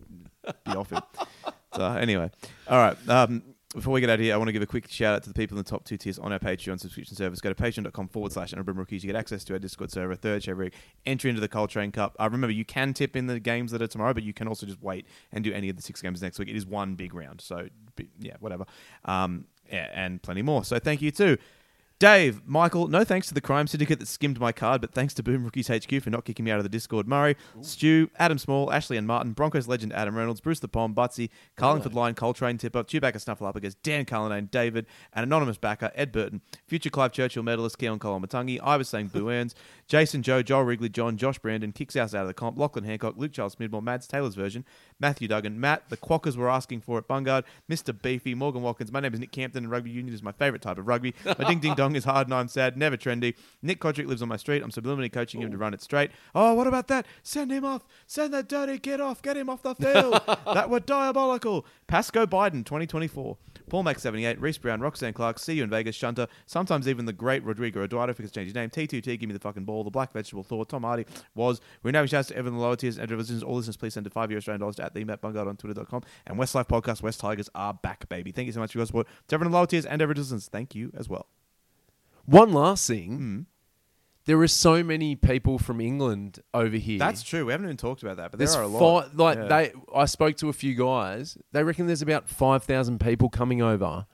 be off him. <laughs> So anyway, all right. Um, before we get out of here, I want to give a quick shout out to the people in the top two tiers on our Patreon subscription service. Go to patreon.com forward slash Anagram Rookies. You get access to our Discord server, third show every week, entry into the Coltrane Cup. Uh, remember, you can tip in the games that are tomorrow, but you can also just wait and do any of the six games next week. It is one big round. So, yeah, whatever. Um, yeah, and plenty more. So, thank you too. Dave, Michael, no thanks to the crime syndicate that skimmed my card, but thanks to Boom Rookies HQ for not kicking me out of the Discord. Murray, Stu, Adam Small, Ashley and Martin, Broncos legend Adam Reynolds, Bruce the Pom, Butsy, Carlingford Line, Coltrane Tipper, Chewbacca Snuffleupagus, Dan Cullinane, David, an anonymous backer, Ed Burton, future Clive Churchill medalist Keaon Koloamatangi, I was saying Boo Earns, Jason Joe, Joel Wrigley, John, Josh Brandon, Kicks House out of the comp, Lachlan Hancock, Luke Charles Smidmore, Mads Taylor's version, Matthew Duggan, Matt, the Quackers were asking for it, Bungard, Mr. Beefy, Morgan Watkins, my name is Nick Campton and rugby union is my favourite type of rugby. My ding ding dong is hard and I'm sad, never trendy. Nick Kodrick lives on my street. I'm subliminally coaching him to run it straight. Oh, what about that? Send him off. Send that dirty kid off. Get him off the field. <laughs> that were diabolical. Pasco Biden 2024. Paul Mac 78, Reese Brown, Roxanne Clark, see you in Vegas, Shunter, sometimes even the great Rodrigo Eduardo, if he could change his name, T2T, give me the fucking ball, the Black Vegetable Thor, Tom Hardy was. We're now shouts to everyone the lower tiers and listeners. All listeners, please send to five Australian dollars to at the Matt Bungard on twitter.com. And Westlife Podcast, West Tigers are back, baby. Thank you so much for your support. To everyone in the lower tiers and every listeners, thank you as well. One last thing. Mm. There are so many people from England over here. That's true. We haven't even talked about that, but There's there are a lot. fi- like Yeah. they I spoke to a few guys. They reckon there's about 5,000 people coming over.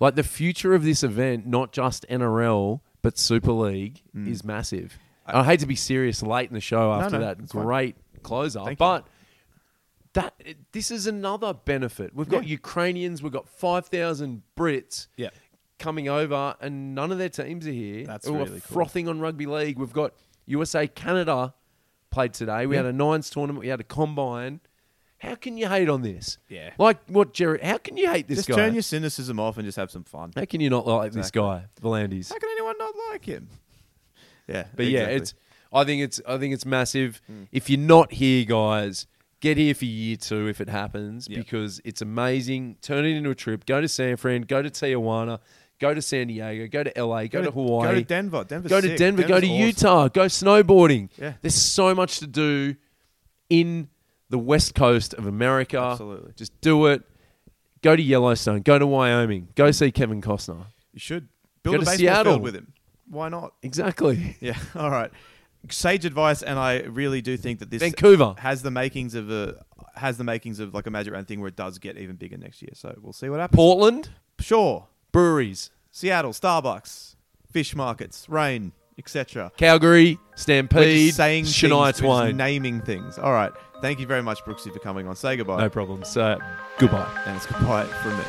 Like the future of this event, not just NRL but Super League, Mm. is massive. I, hate to be serious late in the show after no, that that's fine. great closer, Thank you. but that this is another benefit. We've got Yeah. Ukrainians, we've got five thousand Brits Yeah. Coming over, and none of their teams are here. That's who are really cool. frothing on rugby league. We've got USA Canada played today. We Yeah. had a nines tournament. We had a combine. How can you hate on this? Yeah. Like what Jerry? How can you hate this Just guy? turn your cynicism off and just have some fun. how can you not like this guy, V'landys? How can anyone not like him? <laughs> Yeah, But yeah, it's. I think it's. I think it's massive. Mm. If you're not here, guys, get here for year two if it happens Yeah. because it's amazing. Turn it into a trip. Go to San Fran. Go to Tijuana. Go to San Diego. Go to LA. Go, to, Hawaii. Go to Denver. Denver's go to sick. Denver. go to Denver's awesome. Utah. Go snowboarding. Yeah. There's so much to do in the west coast of America. Absolutely. Just do it. Go to Yellowstone. Go to Wyoming. Go see Kevin Costner. You should build Go a to baseball Seattle. field with him. Why not? Exactly. <laughs> Yeah. All right. Sage advice, and I really do think that this Vancouver. has the makings of a has the makings of like a Magic Round thing where it does get even bigger next year. So we'll see what happens. Portland. Sure. Breweries. Seattle, Starbucks, fish markets, rain, etc. Calgary, We're Stampede, just saying Shania things, we're just Twain. naming things. All right. Thank you very much, Brooksy, for coming on. Say goodbye. No problem. So, goodbye. And it's goodbye from me.